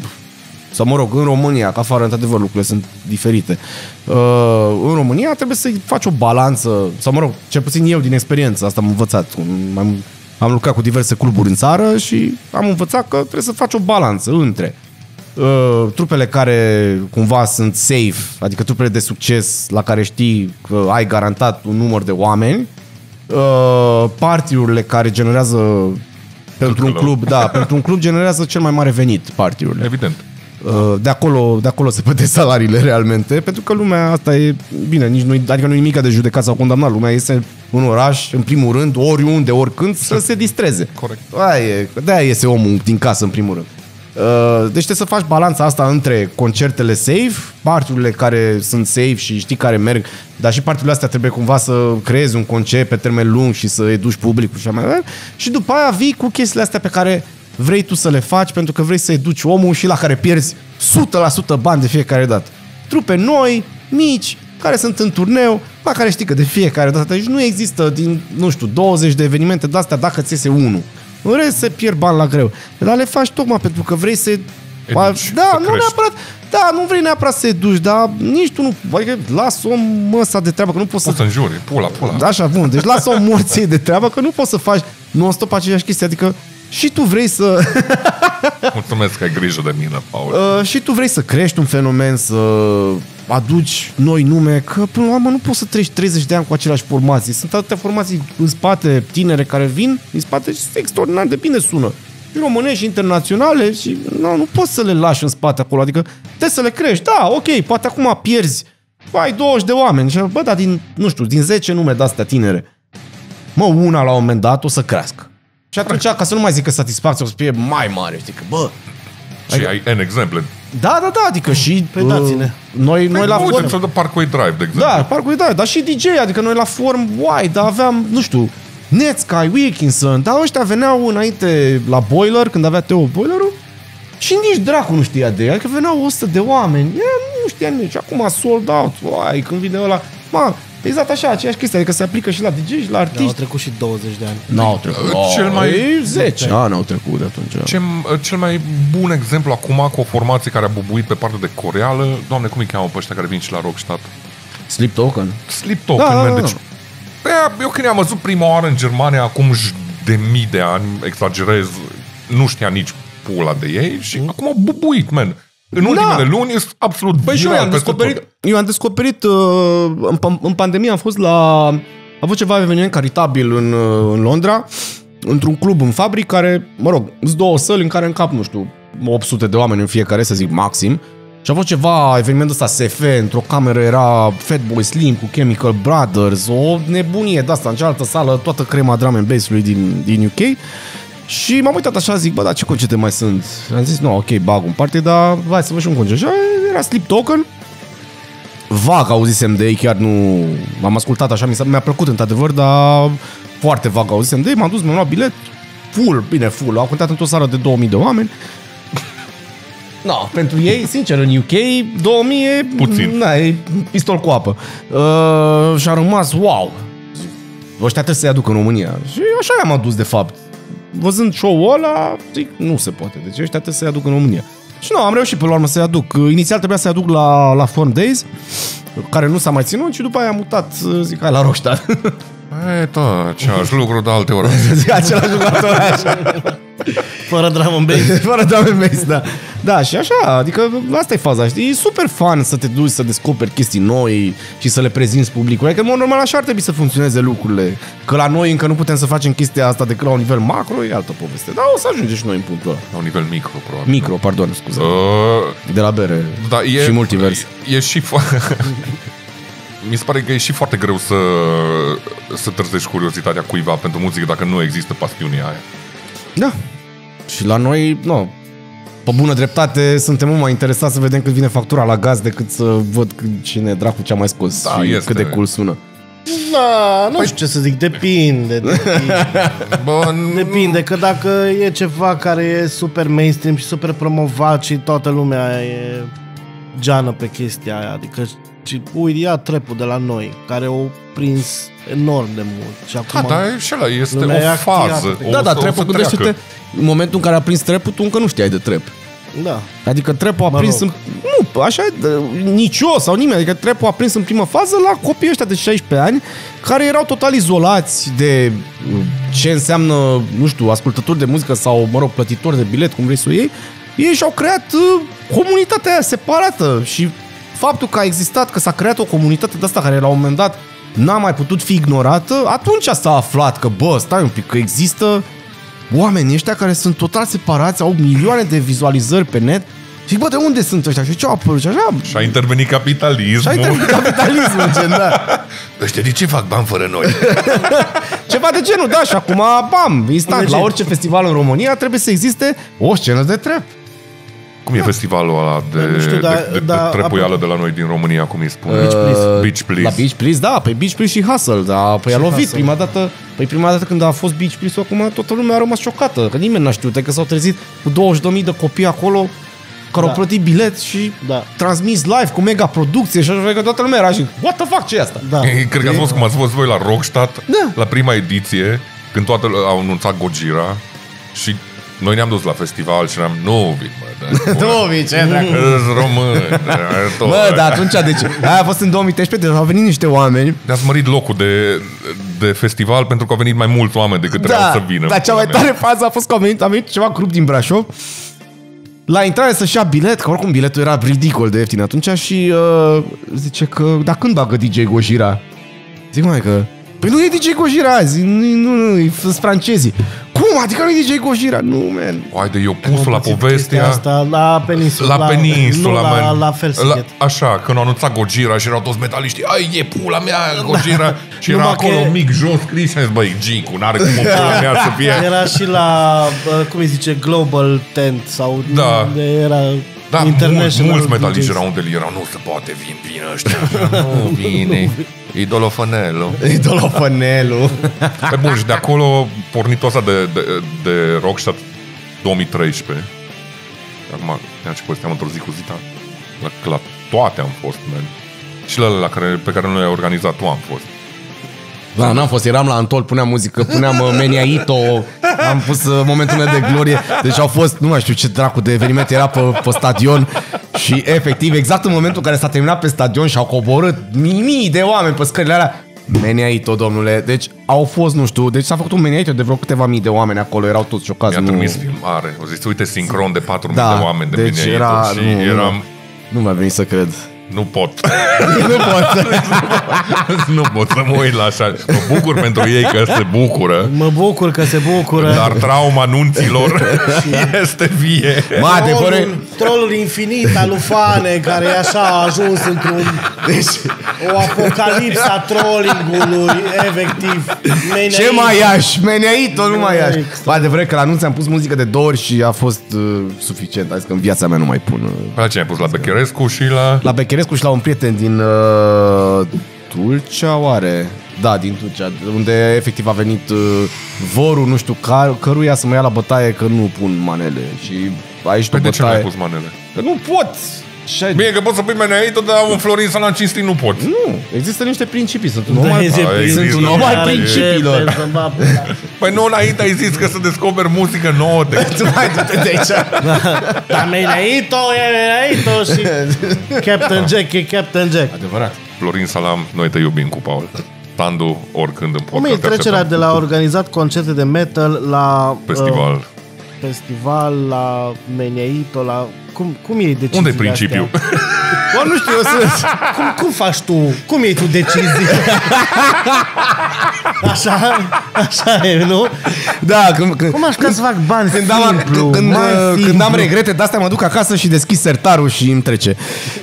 sau mă rog, în România, că afară, într-adevăr, lucrurile sunt diferite. Uh, în România trebuie să faci o balanță, sau mă rog, cel puțin eu din experiență, asta am învățat. Am, am lucrat cu diverse cluburi în țară și am învățat că trebuie să faci o balanță între uh, trupele care cumva sunt safe, adică trupele de succes la care știi că ai garantat un număr de oameni, uh, partiurile care generează pentru un Cârcălău. club, da, pentru un club generează cel mai mare venit partiurile. Evident. Uh, de acolo, de acolo se plătesc salariile realmente, pentru că lumea asta e, bine, nici nu, adică nu e nimic de judecat sau condamnat, lumea este în oraș, în primul rând, oriunde, oricând, să se distreze. Corect. Aia e, de-aia iese omul din casă, în primul rând. Uh, Deci trebuie să faci balanța asta între concertele safe, partiurile care sunt safe și știi care merg, dar și partiurile astea trebuie cumva să creezi un concept pe termen lung și să educi publicul și așa mai departe. Și după aia vii cu chestiile astea pe care vrei tu să le faci pentru că vrei să educi omul și la care pierzi 100% bani de fiecare dată. Trupe noi, mici, care sunt în turneu, la care știi că de fiecare dată deci nu există din, nu știu, 20 de evenimente de astea dacă ți iese unul. În rest se pierd bani la greu. Dar le faci tocmai pentru că vrei să... Educi, da, să nu crești. neapărat, da, nu vrei neapărat să educi, dar nici tu nu, adică las om ăsta de treabă, că nu poți să Poți să înjuri, pula, pula. Așa, bun. Deci lasă o morție de treabă că nu poți să faci non-stop aceeași chestie. Adică și tu vrei să Mulțumesc că ai grijă de mine, Paul. uh, și tu vrei să crești un fenomen, să aduci noi nume, că până la urmă nu poți să treci 30 de ani cu aceleași formații. Sunt atâtea formații în spate tinere care vin în spate și sunt extraordinar de bine sună. Și românești și internaționale și nu, nu poți să le lași în spate acolo. Adică trebuie să le crești. Da, ok, poate acum pierzi. Ai 20 de oameni. Și, bă, dar din, nu știu, din 10 nume de-astea tinere, mă, una la un moment dat o să crească. Și atunci, ca să nu mai zic că satisfacția o să fie mai mare, știi, că, bă, Și ai N exemple. da, da, da, adică și... Păi dați-ne. uh, Noi, noi la Păi, uite, form... să dă Parkway Drive, de exemplu. Da, parcă da, dar și DJ, adică noi la form, uai, dar aveam, nu știu, Netsky, Wilkinson, dar ăștia veneau înainte la Boiler, când avea Teo Boilerul, și nici dracu nu știa de ei, adică veneau 100 de oameni, ea nu știa nici, acum sold out, uai, când vine ăla, ma, exact așa, aceeași chestie, adică se aplică și la DJ și la Da, au artiști. trecut și 20 de ani. N-au trecut. Cel mai- Ei, 10 ani au trecut de atunci. Ce, cel mai bun exemplu acum cu o formație care a bubuit pe partea de coreală, doamne, cum îi cheamă pe ăștia care vin și la Rockstadt? Sleep Token. Sleep Token, Da, da, man, da, deci... da. Bă, eu când am văzut prima oară în Germania, acum j- de mii de ani, exagerez, nu știa nici pula de ei și acum au bubuit, man. În ultimele luni este absolut Păi și eu viral am peste descoperit, tot. eu am descoperit uh, în, pan- în pandemie am fost la am avut ceva eveniment caritabil în, uh, în Londra într-un club în fabric care, mă rog, sunt două săli în care încap, nu știu, 800 de oameni în fiecare, să zic maxim. Și a fost ceva, evenimentul ăsta SF, într-o cameră era Fatboy Slim cu Chemical Brothers, o nebunie de asta, în cealaltă sală, toată crema drum and bass-ului din, din UK. Și m-am uitat așa, zic, bă, dar ce concerte mai sunt? Am zis, nu, ok, bag un parte, dar hai să văd și un concert. Și era Sleep Token, vag auzisem de ei, chiar nu... Am ascultat așa, mi, s-a, mi-a plăcut într-adevăr, dar foarte vag auzisem de ei, m-am dus, mi-am luat bilet, full, bine, full, au contat într-o sală de 2000 de oameni. No, pentru ei, sincer, în UK, 2000 e... Puțin. Na, e pistol cu apă. Uh, și a rămas, wow, ăștia trebuie să-i aduc în România. Și așa i-am adus, de fapt. Văzând show-ul ăla, zic, nu se poate. Deci ăștia trebuie să-i aduc în România. Și nu, am reușit pe la urmă să-i aduc. Inițial trebuia să-i aduc la, la Form Days, care nu s-a mai ținut și după aia am mutat, zic, hai la Roștat. E, da, același lucru de alte ori. zic, același jucător așa. Fără drum and bass. Fără dame mesi, da. Da, și așa, adică asta e faza, știi? E super fun să te duci să descoperi chestii noi și să le prezinți publicului. Adică, în mod normal, așa ar trebui să funcționeze lucrurile. Că la noi încă nu putem să facem chestia asta decât la un nivel macro, e altă poveste. Dar o să ajungem și noi în punctul ăla. La un nivel micro, probabil. Micro, pardon, scuze. Uh, De la bere da, e, și multivers. E, e și fo- Mi se pare că e și foarte greu să, să trezești curiozitatea cuiva pentru muzică dacă nu există pasiunea aia. Da. Și la noi, nu, pe bună dreptate, suntem mult mai interesați să vedem cât vine factura la gaz decât să văd cât- cine dracu ce-a mai scos Da, și este. cât de cool sună. Da, nu știu ce să zic, depinde. Depinde, Bă, n- depinde că dacă e ceva care e super mainstream și super promovat și toată lumea e geană pe chestia aia, adică Și uite, ia trepul de la noi, care o prins enorm de mult. Și Da, acum, dar e și ăla este lumea e o activată. fază. O, Da, da, o să trepul, gândește-te, treacă. în momentul în care a prins trepul, tu încă nu știai de trep. da. Adică trepul a Mă prins rog. în... Nu, așa, de- nici eu sau nimeni. Adică trepul a prins în primă fază la copiii ăștia de 16 ani care erau total izolați de uh, ce înseamnă, nu știu, ascultători de muzică sau, mă rog, plătitori de bilet, cum vrei să o iei. Ei și-au creat uh, comunitatea aia separată și faptul că a existat, că s-a creat o comunitate de asta care la un moment dat n-a mai putut fi ignorată, atunci s-a aflat că, bă, stai un pic, că există oamenii ăștia care sunt total separați, au milioane de vizualizări pe net și zic, bă, de unde sunt ăștia? Și ce au apărut? Și așa, Și a intervenit capitalismul. și ai terminat capitalismul, gen, da. Ăștia de ce fac bani fără noi? Ceva de genul, da, și acum, bam, instant, Legit. la orice festival în România trebuie să existe o scenă de trap. Cum e festivalul ăla de, Nu știu, de, dar- de, de, dar- trebuială de la noi din România, cum îi spune? Beach Please. Beach Please. La Beach Please, da, pe Beach Please și Hustle, da, păi a Și lovit Hustle. prima dată, păi prima dată când a fost Beach Please, acum toată lumea a rămas șocată, că nimeni n-a știut, că s-au trezit cu 20.000 de copii acolo care Da. au plătit bilet și Da. transmis live cu mega producție și așa că toată lumea era și what the fuck, ce e asta? Da. Cred că ați fost cum ați fost voi la Rockstadt, Da. la prima ediție, când toată au anunțat Gojira și noi ne-am dus la festival și eram, nu vin, mă, da, Nu, vii, ce dracu? Îți român, da, tot. Bă, dar atunci, deci, aia a fost în 2013, deci au venit niște oameni Ne-ați mărit locul de, de festival pentru că au venit mai mulți oameni decât trebuiau să vină. Dar cea mai tare fază a fost că a venit, a venit ceva grup din Brașov la intrare să-și ia bilet, că oricum biletul era ridicol de ieftin atunci și uh, zice că, dar când bagă DJ Gojira? Zic mai că, păi nu e DJ Gojira azi, nu, nu, nu, e sunt francezii. Cum? Adică nu e DJ Gojira? Nu, man. Haide, eu pus la Chestia povestea Asta la peninsula. la peninsula, nu la, man. la Felsighet. La, așa, când au anunțat Gojira și erau toți metaliștii, ai, e pula mea, Gojira. Și era Numai acolo că- mic, jos, scris și am zis, băi, Gicu, n-are cum o pula mea să fie. Era și la, uh, cum îi zice, Global Tent sau Da. de era Da, mulți, International mulți metaliști DJs. erau unde erau, nu se poate, vin, vin ăștia. nu, vine, idolofanelul. Idolofănelul. Pe bun, și de acolo pornit ăsta de, de, de Rockstadt 2013. Acum, ne-a început, suntem într-o zi cu zita. La, la toate am fost, man. Și la, la care, pe care noi le-ai organizat tu am fost. Da, n-am fost, eram la Antol, puneam muzică, puneam uh, Menia Ito, am pus uh, momentul meu de glorie. Deci au fost, nu mai știu ce dracu de eveniment era pe, pe stadion și efectiv, exact în momentul în care s-a terminat pe stadion și au coborât mii, mii de oameni pe scările alea, Menia Ito, domnule. Deci au fost, nu știu, deci s-a făcut un Menia Ito de vreo câteva mii de oameni acolo, erau toți șocați. Mi-a nu, trimis filmare. O zis, uite, sincron de 4.000 Da, de oameni de deci bine era- și nu, nu. eram... nu mi-a venit să cred. Nu pot. nu pot. nu pot să mă uit la așa. Mă bucur pentru ei că se bucură. Mă bucur că se bucură. Dar trauma anunților este vie. Mă, adevărul, Trollul, trollul infinit al lui Fane, care e așa a ajuns într-un... Deci, o apocalipsă a trollingului, efectiv. Menea Ce mai iași? Meneaito, nu mai iași. Extra. Bă, adevărat că la anunț am pus muzică de două ori și a fost uh, suficient. Am zis că în viața mea nu mai pun. Uh. La ce ai pus? La Becherescu și la... La Becherescu și la un prieten din uh, Tulcea, oare? Da, din Tulcea, unde efectiv a venit uh, vorul, nu știu, car, căruia să mă ia la bătaie că nu pun manele. Și aici Păi o de ce nu ai bătaie. pus manele? Că nu pot! Și Bine că poți să pui meneaită, dar un Florin Salan cinstit nu pot. nu, există niște principii. Sunt un om Da, al, e sunt sunt un există. om al Are principiilor. ce să-mi bag pula. Păi nu înainte ai zis că să descoperi muzică nouă. De... Tu mai du-te de aici. Dar Meneaito e Meneaito și Captain Jack e Captain Jack. Adevărat. Florin Salam, noi te iubim cu Paul. Standu oricând în podcast. Cum e te trecerea așteptăm. de la organizat concerte de metal la Festival. Uh, festival, la Meneaito, la... Cum, cum e deciziile Unde e principiul? astea? Bă, nu știu, eu sunt... Cum, cum faci tu? Cum iei tu decizii? Așa? Așa e, nu? Da, când, când, Cum aș putea să fac bani când, am, simplu, când, mai uh, simplu? când am regrete de astea, mă duc acasă și deschid sertarul și îmi trece.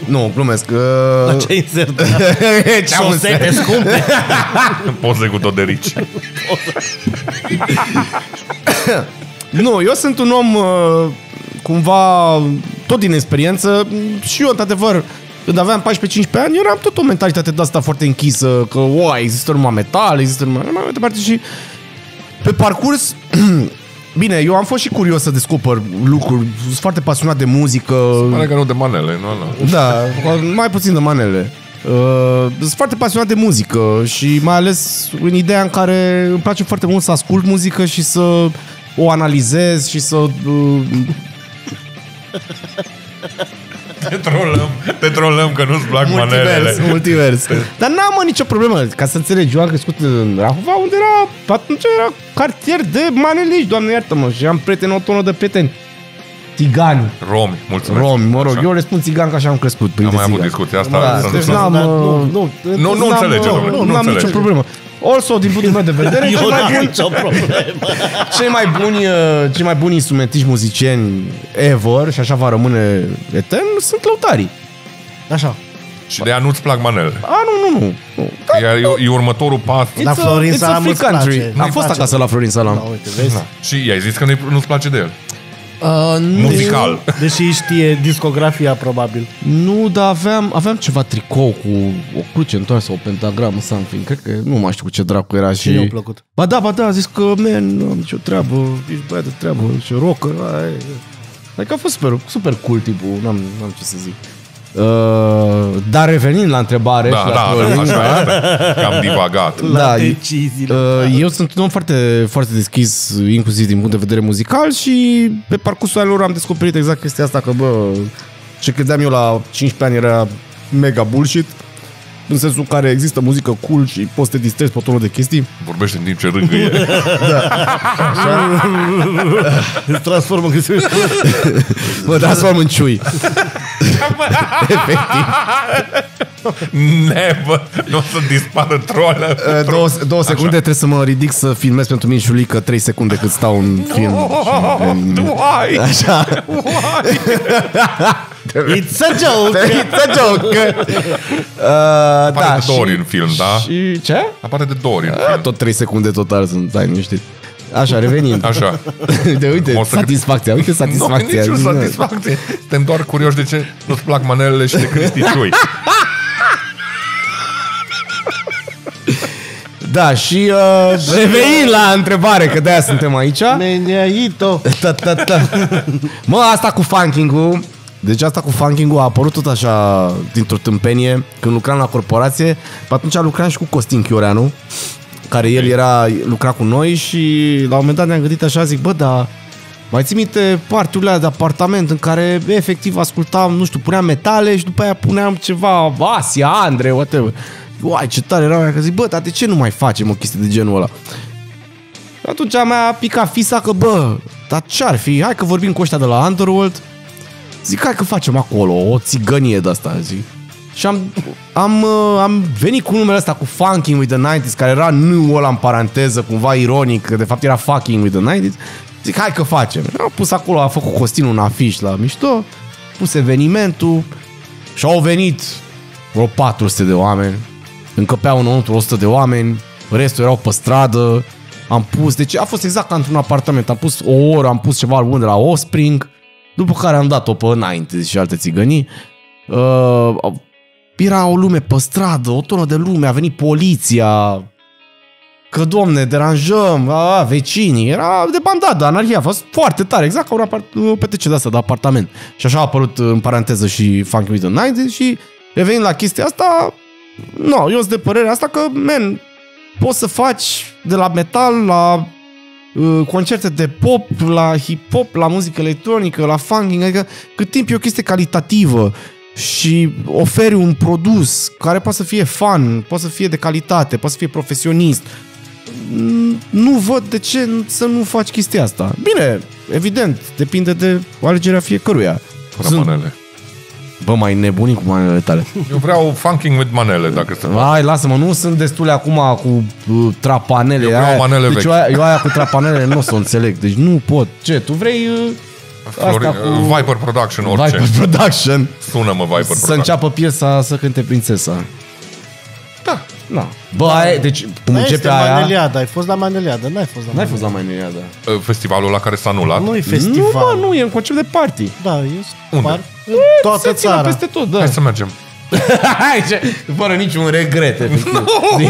Nu, glumesc. Uh, Ce insert? ce am Șosete înțeles? scumpe. Poze cu Toderici. Nu, eu sunt un om uh, cumva tot din experiență și eu, într-adevăr, când aveam 14-15 ani, eram tot o mentalitate de asta foarte închisă, că, o, există numai metal, există numai... Mai mai departe și pe parcurs, bine, eu am fost și curios să descoper lucruri, sunt foarte pasionat de muzică, Pare că nu de manele, nu? nu. da, mai puțin de manele. Uh, sunt foarte pasionat de muzică și mai ales în ideea în care îmi place foarte mult să ascult muzică și să o analizez și să... Uh, Te trolăm, te trolăm că nu-ți plac multivers, manelele. multivers. Dar n-am mă, nicio problemă, ca să înțelegi. Eu am crescut în Rahova, unde era, atunci era cartier de maneliști, doamne iartă-mă, și am prieteni, o tonă de prieteni. Tigani, Romi, mulțumesc. romi, mă rog, Așa. eu le spun țigan că așa am crescut. Am printre mai avut țigani. discuția asta. Da, să- deci să- n-am, Dar uh, nu, nu, Nu, nu n-am, înțelege, uh, domnule, nu Nu am înțelege. nicio problemă. Also, din punctul meu de vedere, Eu cei mai n-am buni, nicio problemă. cei mai buni, uh, cei mai buni instrumentiști muzicieni ever, și așa va rămâne etern, sunt lăutarii. Așa. Și de aia nu-ți plac manelele. A, nu, nu, nu. nu. E, e următorul pas. La It's a- Florin it's a Salam free îți country. place. Am Nu-i fost place. acasă la Florin Salam. Da, uite, vezi? Și i-ai zis că nu-i, nu-ți place de el. Uh, nu, Muzical. Deși știe discografia, probabil. Nu, dar aveam, aveam ceva tricou cu o cruce întoarsă, o pentagramă, something. Cred că nu mai știu cu ce dracu era și... Și nu-a plăcut. Ba da, ba da, a zis că, man, nu am nicio treabă, ești băiat de treabă, și rocker, ai. Adică a fost super, super cool tipul, n-am, n-am ce să zic. Uh, dar revenind la întrebare Da, și la da, Florin, da, așa este. Că am divagat. La Da, deciziile. Uh, eu sunt un om foarte, foarte deschis, inclusiv din punct de vedere muzical și pe parcursul anilor am descoperit exact chestia asta că, bă, ce credeam eu la 15 ani era mega bullshit, în sensul în care există muzică cool și poți să te distrezi pe o tonă de chestii. Vorbește în timp ce râgâie. Îți transformă în Mă transform în ciui. Efectiv. Never. Nu o să dispară trolă. Uh, Două, două secunde trebuie să mă ridic să filmez pentru mine și Ulică 3 secunde cât stau în film. Why? Așa. It's a joke! It's a joke. Uh, Apare da, de două ori și, în film, da? și ce? Apare de două ori în A, film. tot 3 secunde total sunt, ai liniștit. Așa, revenind. Așa. De uite, O să- satisfacția, uite Nu, satisfacția. nici satisfacție. Suntem doar curioși de ce nu-ți plac manelele și de Cristi Ciui. Da, și uh, revenind la întrebare, că de-aia suntem aici. Meniaito! Ta, ta, ta. Mă, asta cu funking-ul, deci asta cu funking-ul a apărut tot așa dintr-o tâmpenie când lucram la corporație. Pe atunci lucram și cu Costin Chioreanu, care el era, lucra cu noi și la un moment dat ne-am gândit așa, zic, bă, dar mai ții minte partiurile alea de apartament în care efectiv ascultam, nu știu, puneam metale și după aia puneam ceva, Asia, Andre, whatever. Uai, ce tare era aia, că zic, bă, dar de ce nu mai facem o chestie de genul ăla? Atunci mi-a picat fisa că, bă, dar ce-ar fi? Hai că vorbim cu ăștia de la Underworld. Zic, hai că facem acolo o țigănie de asta, zic. Și am, am, uh, am venit cu numele ăsta cu Funking with the 90s, care era nu ăla în paranteză, cumva ironic, că de fapt era Fucking with the 90s. Zic, hai că facem. Am pus acolo, a făcut Costin un afiș la mișto, pus evenimentul și au venit vreo 400 de oameni. Încăpeau înăuntru 100 de oameni, restul erau pe stradă. Am pus, deci a fost exact ca într-un apartament. Am pus o oră, am pus ceva album de la Offspring, după care am dat-o pe 90 și alte țigănii. Uh, era o lume pe stradă, o tonă de lume, a venit poliția, că domne, deranjăm, a, vecinii, era de bandadă, anarhia, a fost foarte tare, exact ca un apart- o petrecere de asta, de apartament. Și așa a apărut în paranteză și Funky with the 90 și revenind la chestia asta, nu, eu sunt de părerea asta că, man, poți să faci de la metal la uh, concerte de pop, la hip-hop, la muzică electronică, la funking, adică cât timp e o chestie calitativă și oferi un produs care poate să fie fun, poate să fie de calitate, poate să fie profesionist, n- nu văd de ce să nu faci chestia asta. Bine, evident, depinde de alegerea fiecăruia. Fără manele. Bă, mai nebunii cu manele tale. Eu vreau funking with manele, dacă se poate. Hai, lasă-mă, nu sunt destule acum cu uh, trapanele. Eu vreau aia, manele deci vechi. eu aia, eu aia cu trapanele nu o să o înțeleg. Deci nu pot. Ce, tu vrei uh, Florin, asta cu- Viper Production, orice. Viper Production Sună-mă Viper să Production. înceapă piesa să cânte prințesa? Da. Na. Bă, aia, deci cum Mai începe este aia... Maneliada, ai fost la Maneliada, n-ai fost la N-ai Maneliada. fost la Maneliada. Uh, Festivalul la care s-a anulat. Nu e Nu, festival. mă, nu, e un concept de party. Da, e Unde? par în toată Se ține țara. peste tot, da. Hai să mergem. Hai, ce, fără niciun regret, efectiv. Din,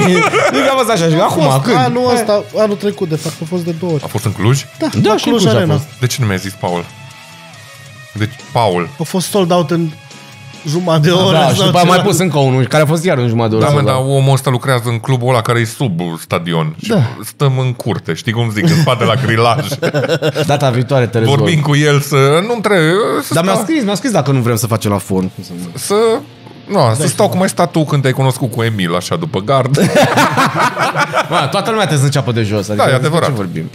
din am fost așa, și acum, Fost când? Anul ăsta, anul trecut, de fapt, a fost de două ori. A fost în Cluj? Da, Da, la și în Cluj Cluj a Arena. fost. De ce nu mi-ai zis, Paul? Deci, Paul. A fost sold out în jumătate de oră Da, și sau după aia ceva. mai pus încă unul, care a fost iar în jumătate de Da, oră. mă, sau dar omul ăsta lucrează în clubul ăla care e sub stadion. Și Da. stăm în curte, știi cum zic, în spate la grilaj. Data viitoare te rezolv. Vorbim cu el să... Nu-mi trebuie... Să Dar mi-a stau- scris, mi-a scris dacă nu vrem să facem la forn. Cum să nu- Să... Nu, să stau cum ai stat tu când te-ai cunoscut cu Emil, așa, după gard. Bă, toată lumea trebuie să înceapă de jos. Adică Da, e despre adevărat. Ce vorbim?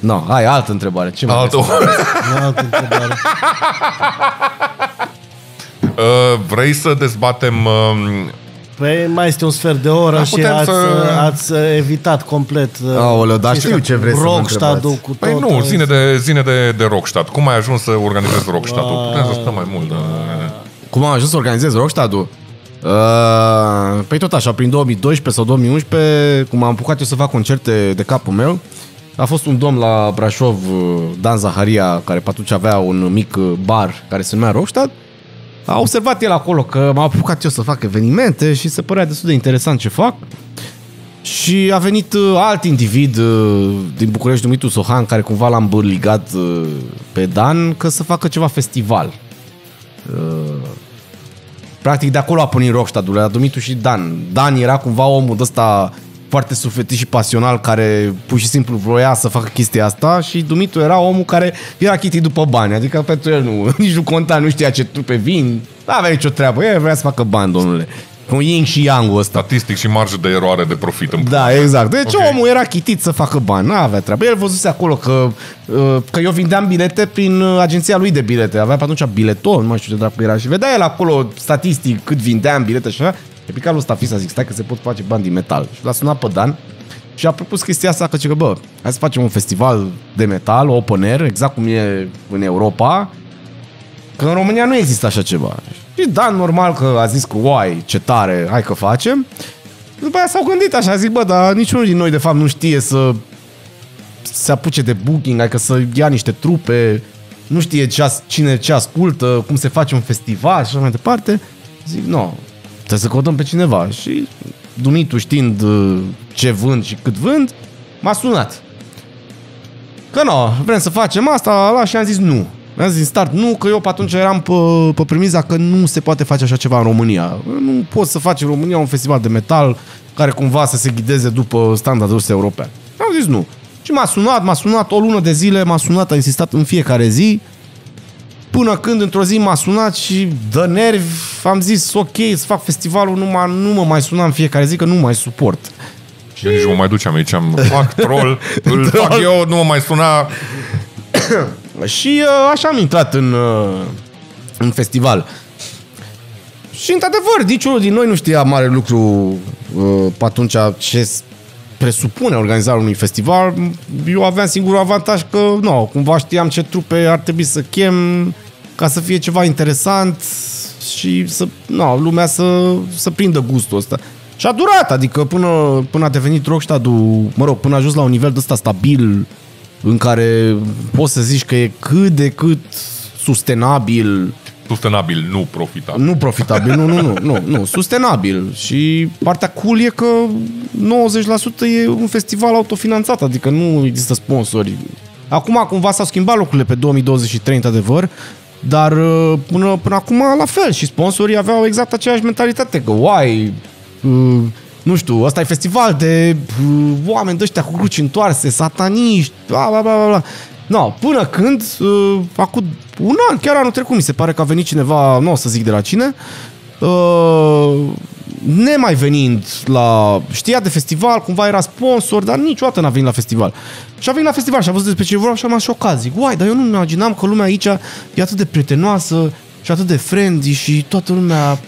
Nu, no, hai, altă întrebare. Ce mai Altul. Nu, altă întrebare. Uh, Vrei să dezbatem... um, Păi mai este un sfert de oră Da, și putem ați, să- ați evitat complet uh, Aoleu, dar chestia știu ce vreți să mă Rockstad-ul întrebați. cu Păi tot. nu, uh, zine de, zine de, de Rockstad. Cum ai ajuns să organizezi Rockstad-ul? Putem să stăm mai mult. Da. Cum am ajuns să organizez Rockstad-ul? Uh, păi tot așa, prin 2012 sau 2011, cum am apucat eu să fac concerte de capul meu, a fost un domn la Brașov, uh, Dan Zaharia, care pe atunci avea un mic uh, bar care se numea Rockstad. A observat el acolo că m-am apucat eu să fac evenimente și se părea destul de interesant ce fac. Și a venit uh, alt individ uh, din București, numitul Sohan, care cumva l-am bărligat uh, pe Dan că să facă ceva festival. Practic de acolo a pornit Rockstad-ul, la Dumitru și Dan. Dan era cumva omul ăsta foarte sufletist și pasional care pur și simplu vroia să facă chestia asta și Dumitru era omul care era chitit după bani, adică pentru el nu, nici nu conta, nu știa ce trupe vin, nu avea nicio treabă, el vrea să facă bani, domnule. Cu yin și yang ăsta. Statistic și marjă de eroare de profit. În Da, exact. Deci Ok. okay. omul era chitit să facă bani, n-avea treabă. El văzuse acolo că, uh, că eu vindeam bilete prin uh, agenția lui de bilete. Avea pe atunci bileton, nu mai știu ce dracu era. Și vedea el acolo statistic cât vindeam bilete și așa. E picat lui ăsta fi să zic, stai că se pot face bani din metal. Și l-a sunat pe Dan și a propus chestia asta că, zice că, bă, hai să facem un festival de metal, open air, exact cum e în Europa, Că în România nu există așa ceva. Și Dan, normal că a zis că, uai, ce tare, hai că facem. După aia s-au gândit așa, zic, bă, dar niciunul din noi de fapt nu știe să se apuce de booking, adică să ia niște trupe, nu știe ce as, cine ce ascultă, cum se face un festival și așa mai departe. Zic, nu, no, trebuie să căutăm pe cineva. Și Dumitru știind uh, ce vând și cât vând, m-a sunat. Că nu, vrem să facem asta, la, și am zis nu. Mi-am zis din start nu, că eu pe atunci eram pe, pe premiza că nu se poate face așa ceva în România. Nu poți să faci în România un festival de metal care cumva să se ghideze după standardul ăsta european. Am zis nu. Și m-a sunat, m-a sunat o lună de zile, m-a sunat, a insistat în fiecare zi, până când într-o zi m-a sunat și dă nervi, am zis ok, să fac festivalul, nu, mă, nu mă mai suna în fiecare zi, că nu mai suport. Și nici nu mă mai duceam aici, am fac troll, îl fac eu, nu mă mai suna. Și uh, așa am intrat în, uh, în festival. Și într-adevăr, niciunul din noi nu știa mare lucru uh, pe atunci ce s- presupune organizarea unui festival. Eu aveam singurul avantaj că, nu, cumva știam ce trupe ar trebui să chem ca să fie ceva interesant și să, nu, lumea să, să prindă gustul ăsta. Și a durat, adică până, până a devenit Rockstad-ul, mă rog, până a ajuns la un nivel de ăsta stabil în care poți să zici că e cât de cât sustenabil, Sustenabil, nu profitabil. nu profitabil, nu, nu, nu, nu, nu, sustenabil. Și partea cool e că 90% e un festival autofinanțat, adică nu există sponsori. Acum cumva s-au schimbat lucrurile pe 2023, într-adevăr, dar uh, până, până acum la fel și sponsorii aveau exact aceeași mentalitate, că uai, uh, nu știu, ăsta e festival de uh, oameni de ăștia cu cruci întoarse, sataniști, bla bla bla bla, bla. No, până când, uh, acum un an, chiar anul trecut, mi se pare că a venit cineva, nu o să zic de la cine, uh, nemai venind la... Știa de festival, cumva era sponsor, dar niciodată n-a venit la festival. Și a venit la festival și a văzut despre ce vorba și am șocat. Zic, uai, dar eu nu imaginam că lumea aici e atât de prietenoasă și atât de friendly și toată lumea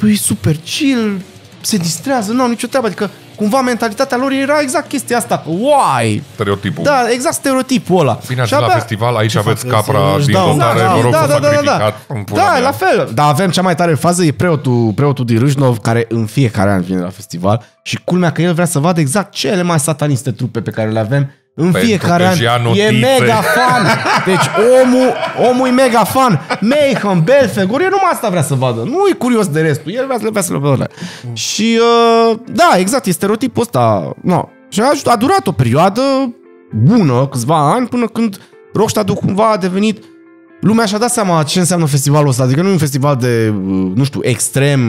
păi, super chill, se distrează, nu au nicio treabă. Adică cumva mentalitatea lor era exact chestia asta, că uai, Stereotipul. da, exact stereotipul ăla. Bine ați Și zis la abia- festival, aici aveți fac capra ăsta? Își din dau- dotare, da, vă rog da, să da, da, da, sacrificați. în pula Da, mea. la fel. Dar avem cea mai tare fază, e preotul, preotul din Râșnov, care în fiecare an vine la festival și culmea că el vrea să vadă exact cele mai sataniste trupe pe care le avem în Pentru fiecare că an. și ia E notițe. mega fan. Deci omul, omul e mega fan. Mayhem, Belfegor, el numai asta vrea să vadă. Nu e curios de restul. El vrea să le vrea să le vadă. Și uh, da, exact, e stereotipul ăsta. No. Și a, a durat o perioadă bună, câțiva ani, până când Rockstad cumva a devenit lumea și-a dat seama ce înseamnă festivalul ăsta. Adică nu e un festival de, uh, nu știu, extrem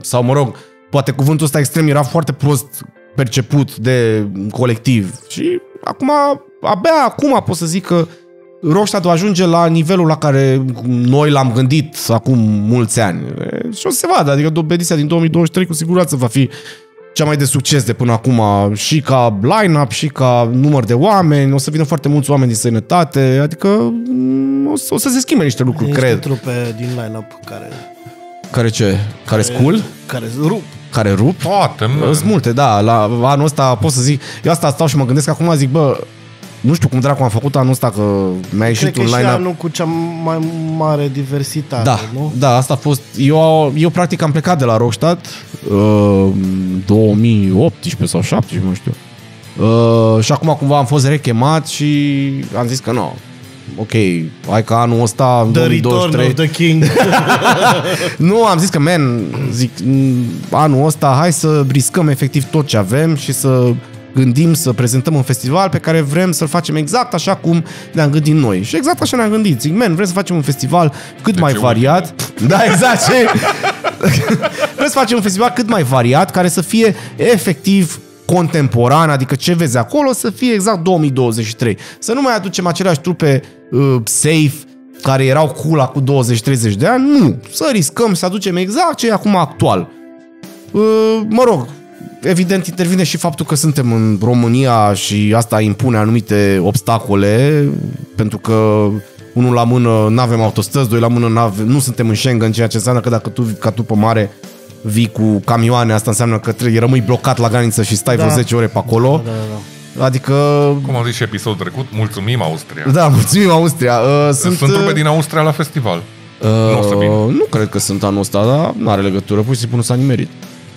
sau, mă rog, poate cuvântul ăsta extrem era foarte prost perceput de colectiv. Și acum, abia acum pot să zic că Rockstad ajunge la nivelul la care noi l-am gândit acum mulți ani. E, Și o să se vadă, adică ediția din 2023 cu siguranță va fi cea mai de succes de până acum și ca line-up și ca număr de oameni, o să vină foarte mulți oameni din sănătate, adică mm, o să, o să se schimbe niște lucruri, Niște cred. trupe din line-up care, Care ce? Care scul? care rup. Care rup? Toate, mă. Sunt multe, da. La anul ăsta pot să zic... Eu asta stau și mă gândesc acum, zic, bă, nu știu cum dracu am făcut anul ăsta, că mi-a ieșit Cred că un e și line-up. anul cu cea mai mare diversitate, Da, nu? da, asta a fost... Eu, eu practic am plecat de la Rockstad uh, 2018 sau 17, nu știu. Uh, și acum cumva am fost rechemat și am zis că nu. Ok, hai că anul ăsta, în The Return 2023... of the King. Nu, am zis că, man, zic, m, anul ăsta hai să riscăm efectiv tot ce avem și să gândim să prezentăm un festival pe care vrem să-l facem exact așa cum ne-am gândit noi. Și exact așa ne-am gândit. Zic, man, vrem să facem un festival cât mai ce variat. Da, exact. Ce... vrem să facem un festival cât mai variat, care să fie efectiv contemporan, adică ce vezi acolo să fie exact 2023. Să nu mai aducem aceleași trupe uh, safe care erau cool acum 20-30 de ani, nu. Să riscăm să aducem exact ce e acum actual. Uh, mă rog, evident intervine și faptul că suntem în România și asta impune anumite obstacole, pentru că unul la mână nu avem autostrăzi, doi la mână n-ave, nu suntem în Schengen, ceea ce înseamnă că dacă tu, ca tu pe mare vii cu camioane, asta înseamnă că trebuie, rămâi blocat la graniță și stai Da. vreo 10 ore pe acolo. Da, da, da. Adică, Cum am zis și episodul trecut, mulțumim Austria. da, mulțumim Austria. Uh, sunt, Sunt, trupe uh, din Austria la festival. Uh, Nu o să vină. Nu cred că sunt anul ăsta, dar nu are legătură, pur și simplu nu s-a nimerit.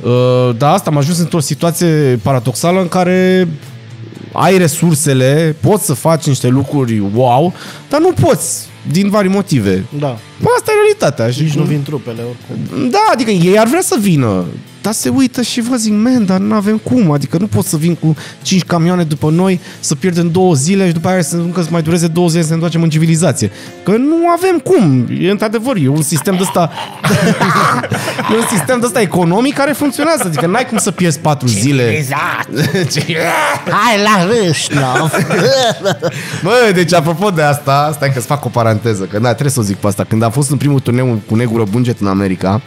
Uh, dar asta am ajuns într-o situație paradoxală în care ai resursele, poți să faci niște lucruri wow, dar nu poți, din vari motive. Da. Bă, asta e realitatea. Și Nici nu vin trupele oricum. Da, adică ei ar vrea să vină, dar se uită și vă zic, man, dar nu avem cum, adică nu pot să vin cu 5 camioane după noi, să pierdem două zile și după aia să încă să mai dureze două zile să ne întoarcem în civilizație. Că nu avem cum, e într-adevăr, e un sistem de ăsta e un sistem de ăsta economic care funcționează, adică n-ai cum să pierzi patru zile. Hai la râs, no. Bă, deci apropo de asta, stai că-ți fac o paranteză, că da, trebuie să o zic pe asta. Când am fost în primul turneu cu Negură Bunget în America,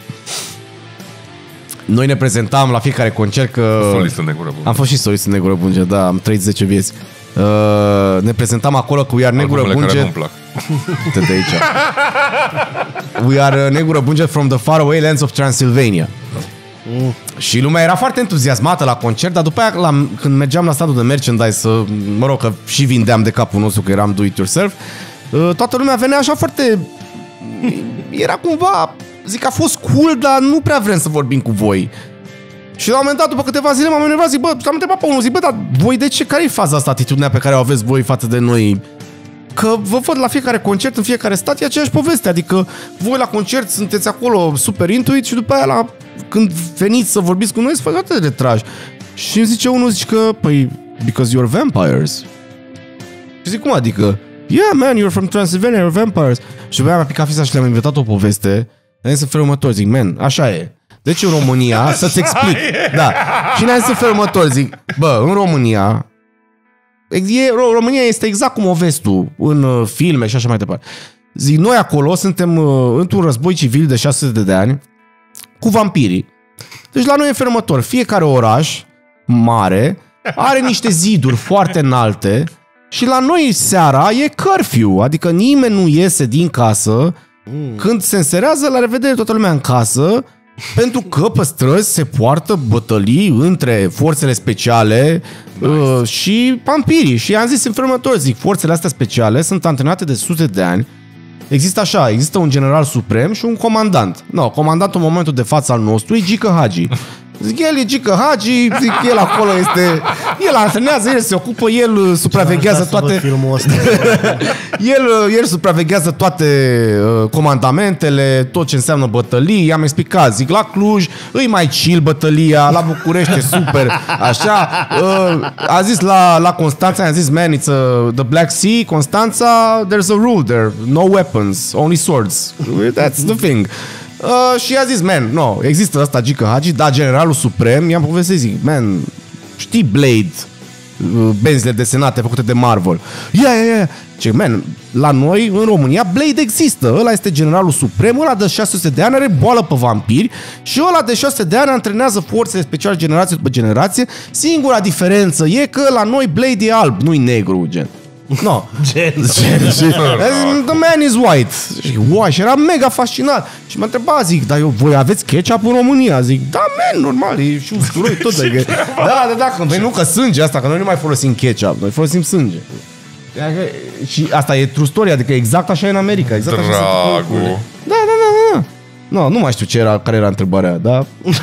noi ne prezentam la fiecare concert că... Solist în negură bună. Am fost și solist în Negură Bunget, da, am trăit 10 vieți. Uh, ne prezentam acolo cu We Are Negură Albumele care nu-mi Bunget. plac. Uite de aici. We Are uh, Negură Bunget from the faraway lands of Transylvania. Și lumea era foarte entuziasmată la concert, dar după aia, la, când mergeam la stadul de merchandise, să, mă rog, că și vindeam de capul nostru, că eram do-it-yourself, uh, toată lumea venea așa foarte... Era cumva... Zic, a fost cool, dar nu prea vrem să vorbim cu voi. Și la un moment dat, după câteva zile, m-am enervat, zic, bă, am întrebat pe unul, zic, bă, dar voi de ce? Care e faza asta, atitudinea pe care o aveți voi față de noi? Că vă văd la fiecare concert, în fiecare stat, e aceeași poveste. Adică voi la concert sunteți acolo super intuit și după aia la, când veniți să vorbiți cu noi, să faceți atât de retraj. Și îmi zice unul, zice că, păi, because you're vampires. Și zic, cum adică? Yeah, man, you're from Transylvania, you're vampires. Și după aia mi-a picat fisa și le-am inventat o poveste. Am zis în felul următor, zic, man, așa e. Deci în România, să-ți explic. Da. Și ne-am zis în felul următor, zic, bă, în România, e, Ro- România este exact cum o vezi tu în uh, filme și așa mai departe. Zic, noi acolo suntem uh, într-un război civil de 600 de ani cu vampirii. Deci la noi e în felul următor. Fiecare oraș mare are niște ziduri foarte înalte și la noi seara e curfew, adică nimeni nu iese din casă când se înserează, la revedere toată lumea în casă, pentru că pe străzi se poartă bătălii între forțele speciale uh, și vampirii. Și am zis în felul următor, zic, forțele astea speciale sunt antrenate de sute de ani Există așa, există un general suprem și un comandant. No, comandantul în momentul de față al nostru e Gică Hagi. Zic, el e Gică Hagi, zic, el acolo este... El antrenează, el se ocupă, el uh, supraveghează Aș vrea să văd toate... filmul ăsta. El, uh, el supraveghează toate uh, comandamentele, tot ce înseamnă bătălii. I-am explicat, zic, la Cluj îi mai chill bătălia, la București e super, așa. Uh, a zis la, la Constanța, i-am zis, man, it's a, the Black Sea, Constanța, there's a rule there, no weapons, only swords. That's the thing. Uh, și a zis, man, no, există asta Gică Hagi, da, generalul suprem, i-am povestit, zic, man, știi Blade, uh, benzile desenate făcute de Marvel. Ia, ia, ia. Ce, man, la noi, în România, Blade există. Ăla este generalul suprem, ăla de 600 de ani are boală pe vampiri și ăla de 600 de ani antrenează forțele speciale generație după generație. Singura diferență e că la noi Blade e alb, nu-i negru, gen. No. Gen. Gen, și, the man is white. Și, wow, și era mega fascinat. Și mă întreba, zic, dar eu, voi aveți ketchup în România? Zic, da, man, normal, e și usturoi tot. Adică, da, da, da, că, păi nu că sânge asta, că noi nu mai folosim ketchup, noi folosim sânge. Adică, și asta e true story, adică exact așa e în America. Exact așa se întâmplă Dragul. lucrurile. Da, da, da, da. No, nu mai știu ce era, care era întrebarea, dar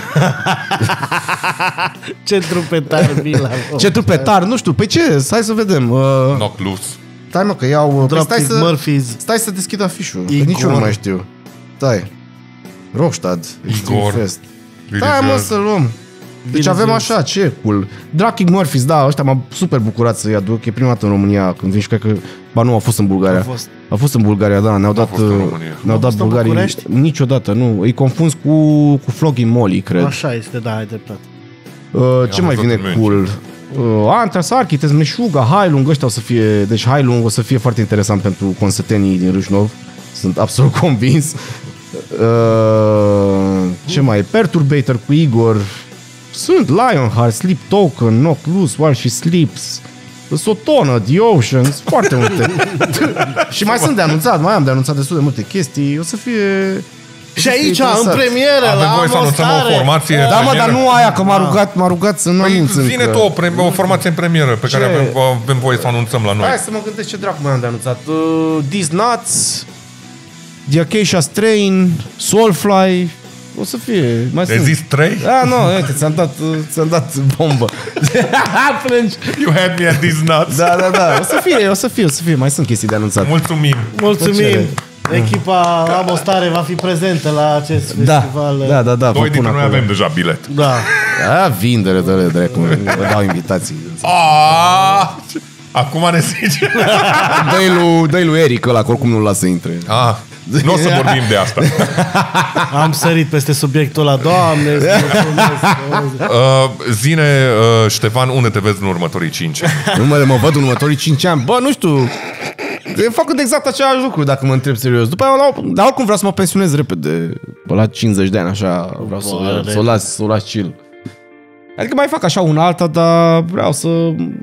Ce trupetar Mila. ce trupetar, nu știu, pe ce? Hai să vedem. Uh, Knock loose. stai mă, că iau... Păi Drop stai his să... Murphys. Stai să deschid afișul, că Igor. nici eu nu mai știu. Stai. Rockstad. Extreme Igor. Fest. Stai mă să luăm. Deci Bine avem zis. așa, ce cool. Drakig Murphys, da, ăștia m-am super bucurat să-i aduc. E prima dată în România când vin și cred că... Ba nu, a fost în Bulgaria. A fost. A fost în Bulgaria, da, ne-au dat... fost în uh, România. Ne-au A dat fost în bulgarii... București? Niciodată, nu. Îi confuz cu, cu Flogging Molly, cred. Așa este, da, ai dreptate. Uh, ce am mai văzut vine în cool? Uh, Antras, Archites, Meșuga, Hailung, ăștia o să fie... Deci Hailung o să fie foarte interesant pentru consătenii din Râșnov. Sunt absolut convins. Uh, ce mai? Perturbator cu Igor. Sunt Lionheart, Sleep Token, Knock Loose, While She Sleeps. Sunt o tonă, The Ocean, sunt foarte multe. și mai sunt de anunțat, mai am de anunțat destul de multe chestii. O să fie... Și aici, în interesant. premieră, Avem la voie să anunțăm o Amostare. formație Da, mă, dar premieră? nu aia, că m-a rugat, m-a rugat să nu Păi anunț zine încă. tu o, prem- o formație în premieră pe care Ce? avem, avem voie să o anunțăm la noi. Hai să mă gândesc ce dracu mai am de anunțat. Uh, These Nuts, The Acacia Strain, Soulfly, o să fie. Mai Ai sunt. zis 3? Da, nu, uite, ți-am dat, uh, ți-am dat bombă. Plângi. You had me at these nuts. Da, da, da. O să fie, o să fie, o să fie. Mai sunt chestii de anunțat. Mulțumim. Mulțumim. Plăcere. Echipa Amostare va fi prezentă la acest Da, festival. da, da, da. vă Doi pun dintre noi acolo. avem deja bilet. Da. Da, vindere, dă-le dracu. Vă dau invitații. Ah! Acum ne zice. Dă-i lui, dă lui Eric ăla, că oricum nu-l lasă să intre. Ah, nu o să vorbim de asta. Am sărit peste subiectul ăla. Doamne, îți mulțumesc. Uh, zine, uh, Ștefan, unde te vezi în următorii 5 ani? Nu mă, mă văd în următorii 5 ani. Bă, nu știu. Eu fac exact același lucru, dacă mă întreb serios. După aia, la, dar oricum vreau să mă pensionez repede. Bă, la 50 de ani, așa, vreau să, Bă, să, o las, să o las chill. Adică mai fac așa una alta, dar vreau să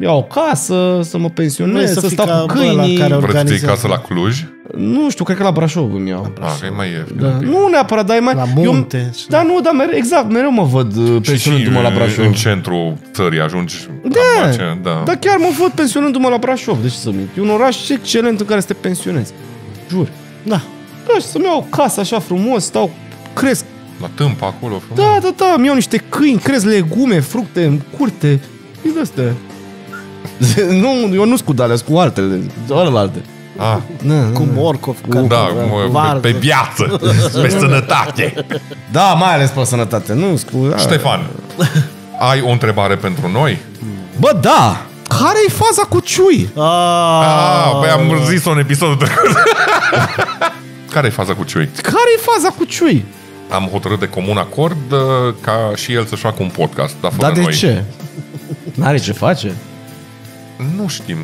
iau o casă, să mă pensionez, Vrei să, să să fii stau ca cu bă ăla câinii. care Vreți să iei Organizează. casă la Cluj? Nu știu, cred că la Brașov îmi iau. Ah, că e mai ieftin. Da. un pic. Nu neapărat, dar e mai... La eu- munte și- Da, nu, dar mereu, exact, mereu mă văd uh, Și, și pensionându-mă la Brașov. în centrul țării ajungi Da, cam acea- da. Dar chiar mă văd pensionându-mă la Brașov, deci să mint. E un oraș excelent în care să te pensionezi. Jur. Da. Da, și să-mi iau o casă așa frumos, stau, cresc. La tâmpa acolo. frumos. Da, da, da, mi iau niște câini, cresc legume, fructe în curte. E de astea. nu, eu nu sunt cu alea, sunt cu altele, alte. Ah, Da, Cu morcov, cu da, cartofi, mă, varză. pe, pe viață, pe sănătate. da, mai ales pe sănătate, nu sunt cu... Da. Ștefan, ai o întrebare pentru noi? Bă, da! Care e faza cu ciui? Ah, Ah, băi, am zis-o în episodul trecut. Care e faza cu Ciui? Care e faza cu ciui? Am hotărât de comun acord uh, ca și el să-și facă un podcast, dar fără Dar de noi. ce? N-are ce face? Nu știm.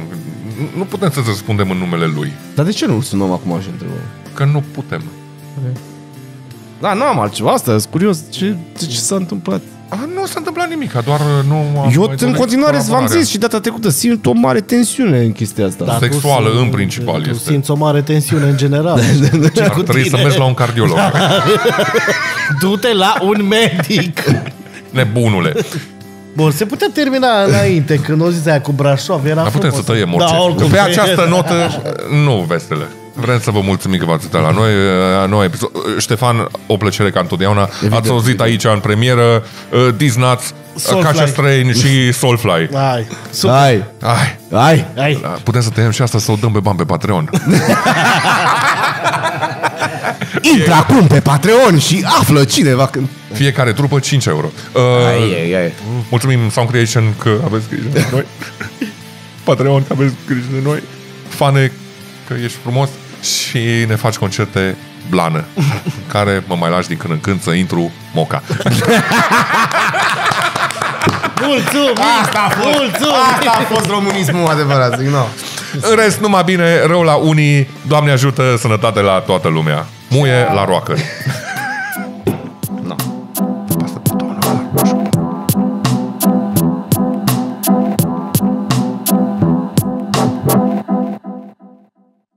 Nu putem să răspundem în numele lui. Dar de ce nu-l sunăm acum și întrebăm? Că nu putem. Da, nu am altceva. Asta, sunt curios. Ce, ce, ce s-a întâmplat? A, nu s-a întâmplat nimic, doar uh, nu am Eu mai în dorit continuare v-am colaborarea. zis și data trecută simt o mare tensiune în chestia asta. Da, tu sexuală, simți- în principal, tu este. simți o mare tensiune în general. Ce Ar cu trebui să tine? mergi la un cardiolog. Du-te la un medic. Nebunule. Bun, se putea termina înainte, când o zis aia cu Brașov, era Dar putem frumos. să tăiem orice. Da, oricum. Pe această notă, nu, vestele. Vrem să vă mulțumim că v-ați uitat la noi. uh, Nou episod. Uh, Ștefan, o plăcere ca întotdeauna. Ați auzit aici în premieră uh, Disnuts, Soulfly. Cașa Strain și Soulfly. Hai, super. Hai, Ai, hai. Hai. da, putem să tăiem și asta să o dăm pe bani pe Patreon. Intră acum pe Patreon și află cine va cânt. Fiecare trupă 5 euro. Uh, Ai, ai, ai. Mulțumim Sound Creation că aveți grijă de noi. Patreon că aveți grijă de noi. Fane că ești frumos și ne faci concerte blană, în care mă mai lași din când în când să intru moca. Mulțumim! Asta a fost, Mulțumim! asta a fost românismul adevărat, zic, no. În rest, numai bine, rău la unii, Doamne ajută, sănătate la toată lumea. Muie la roacă.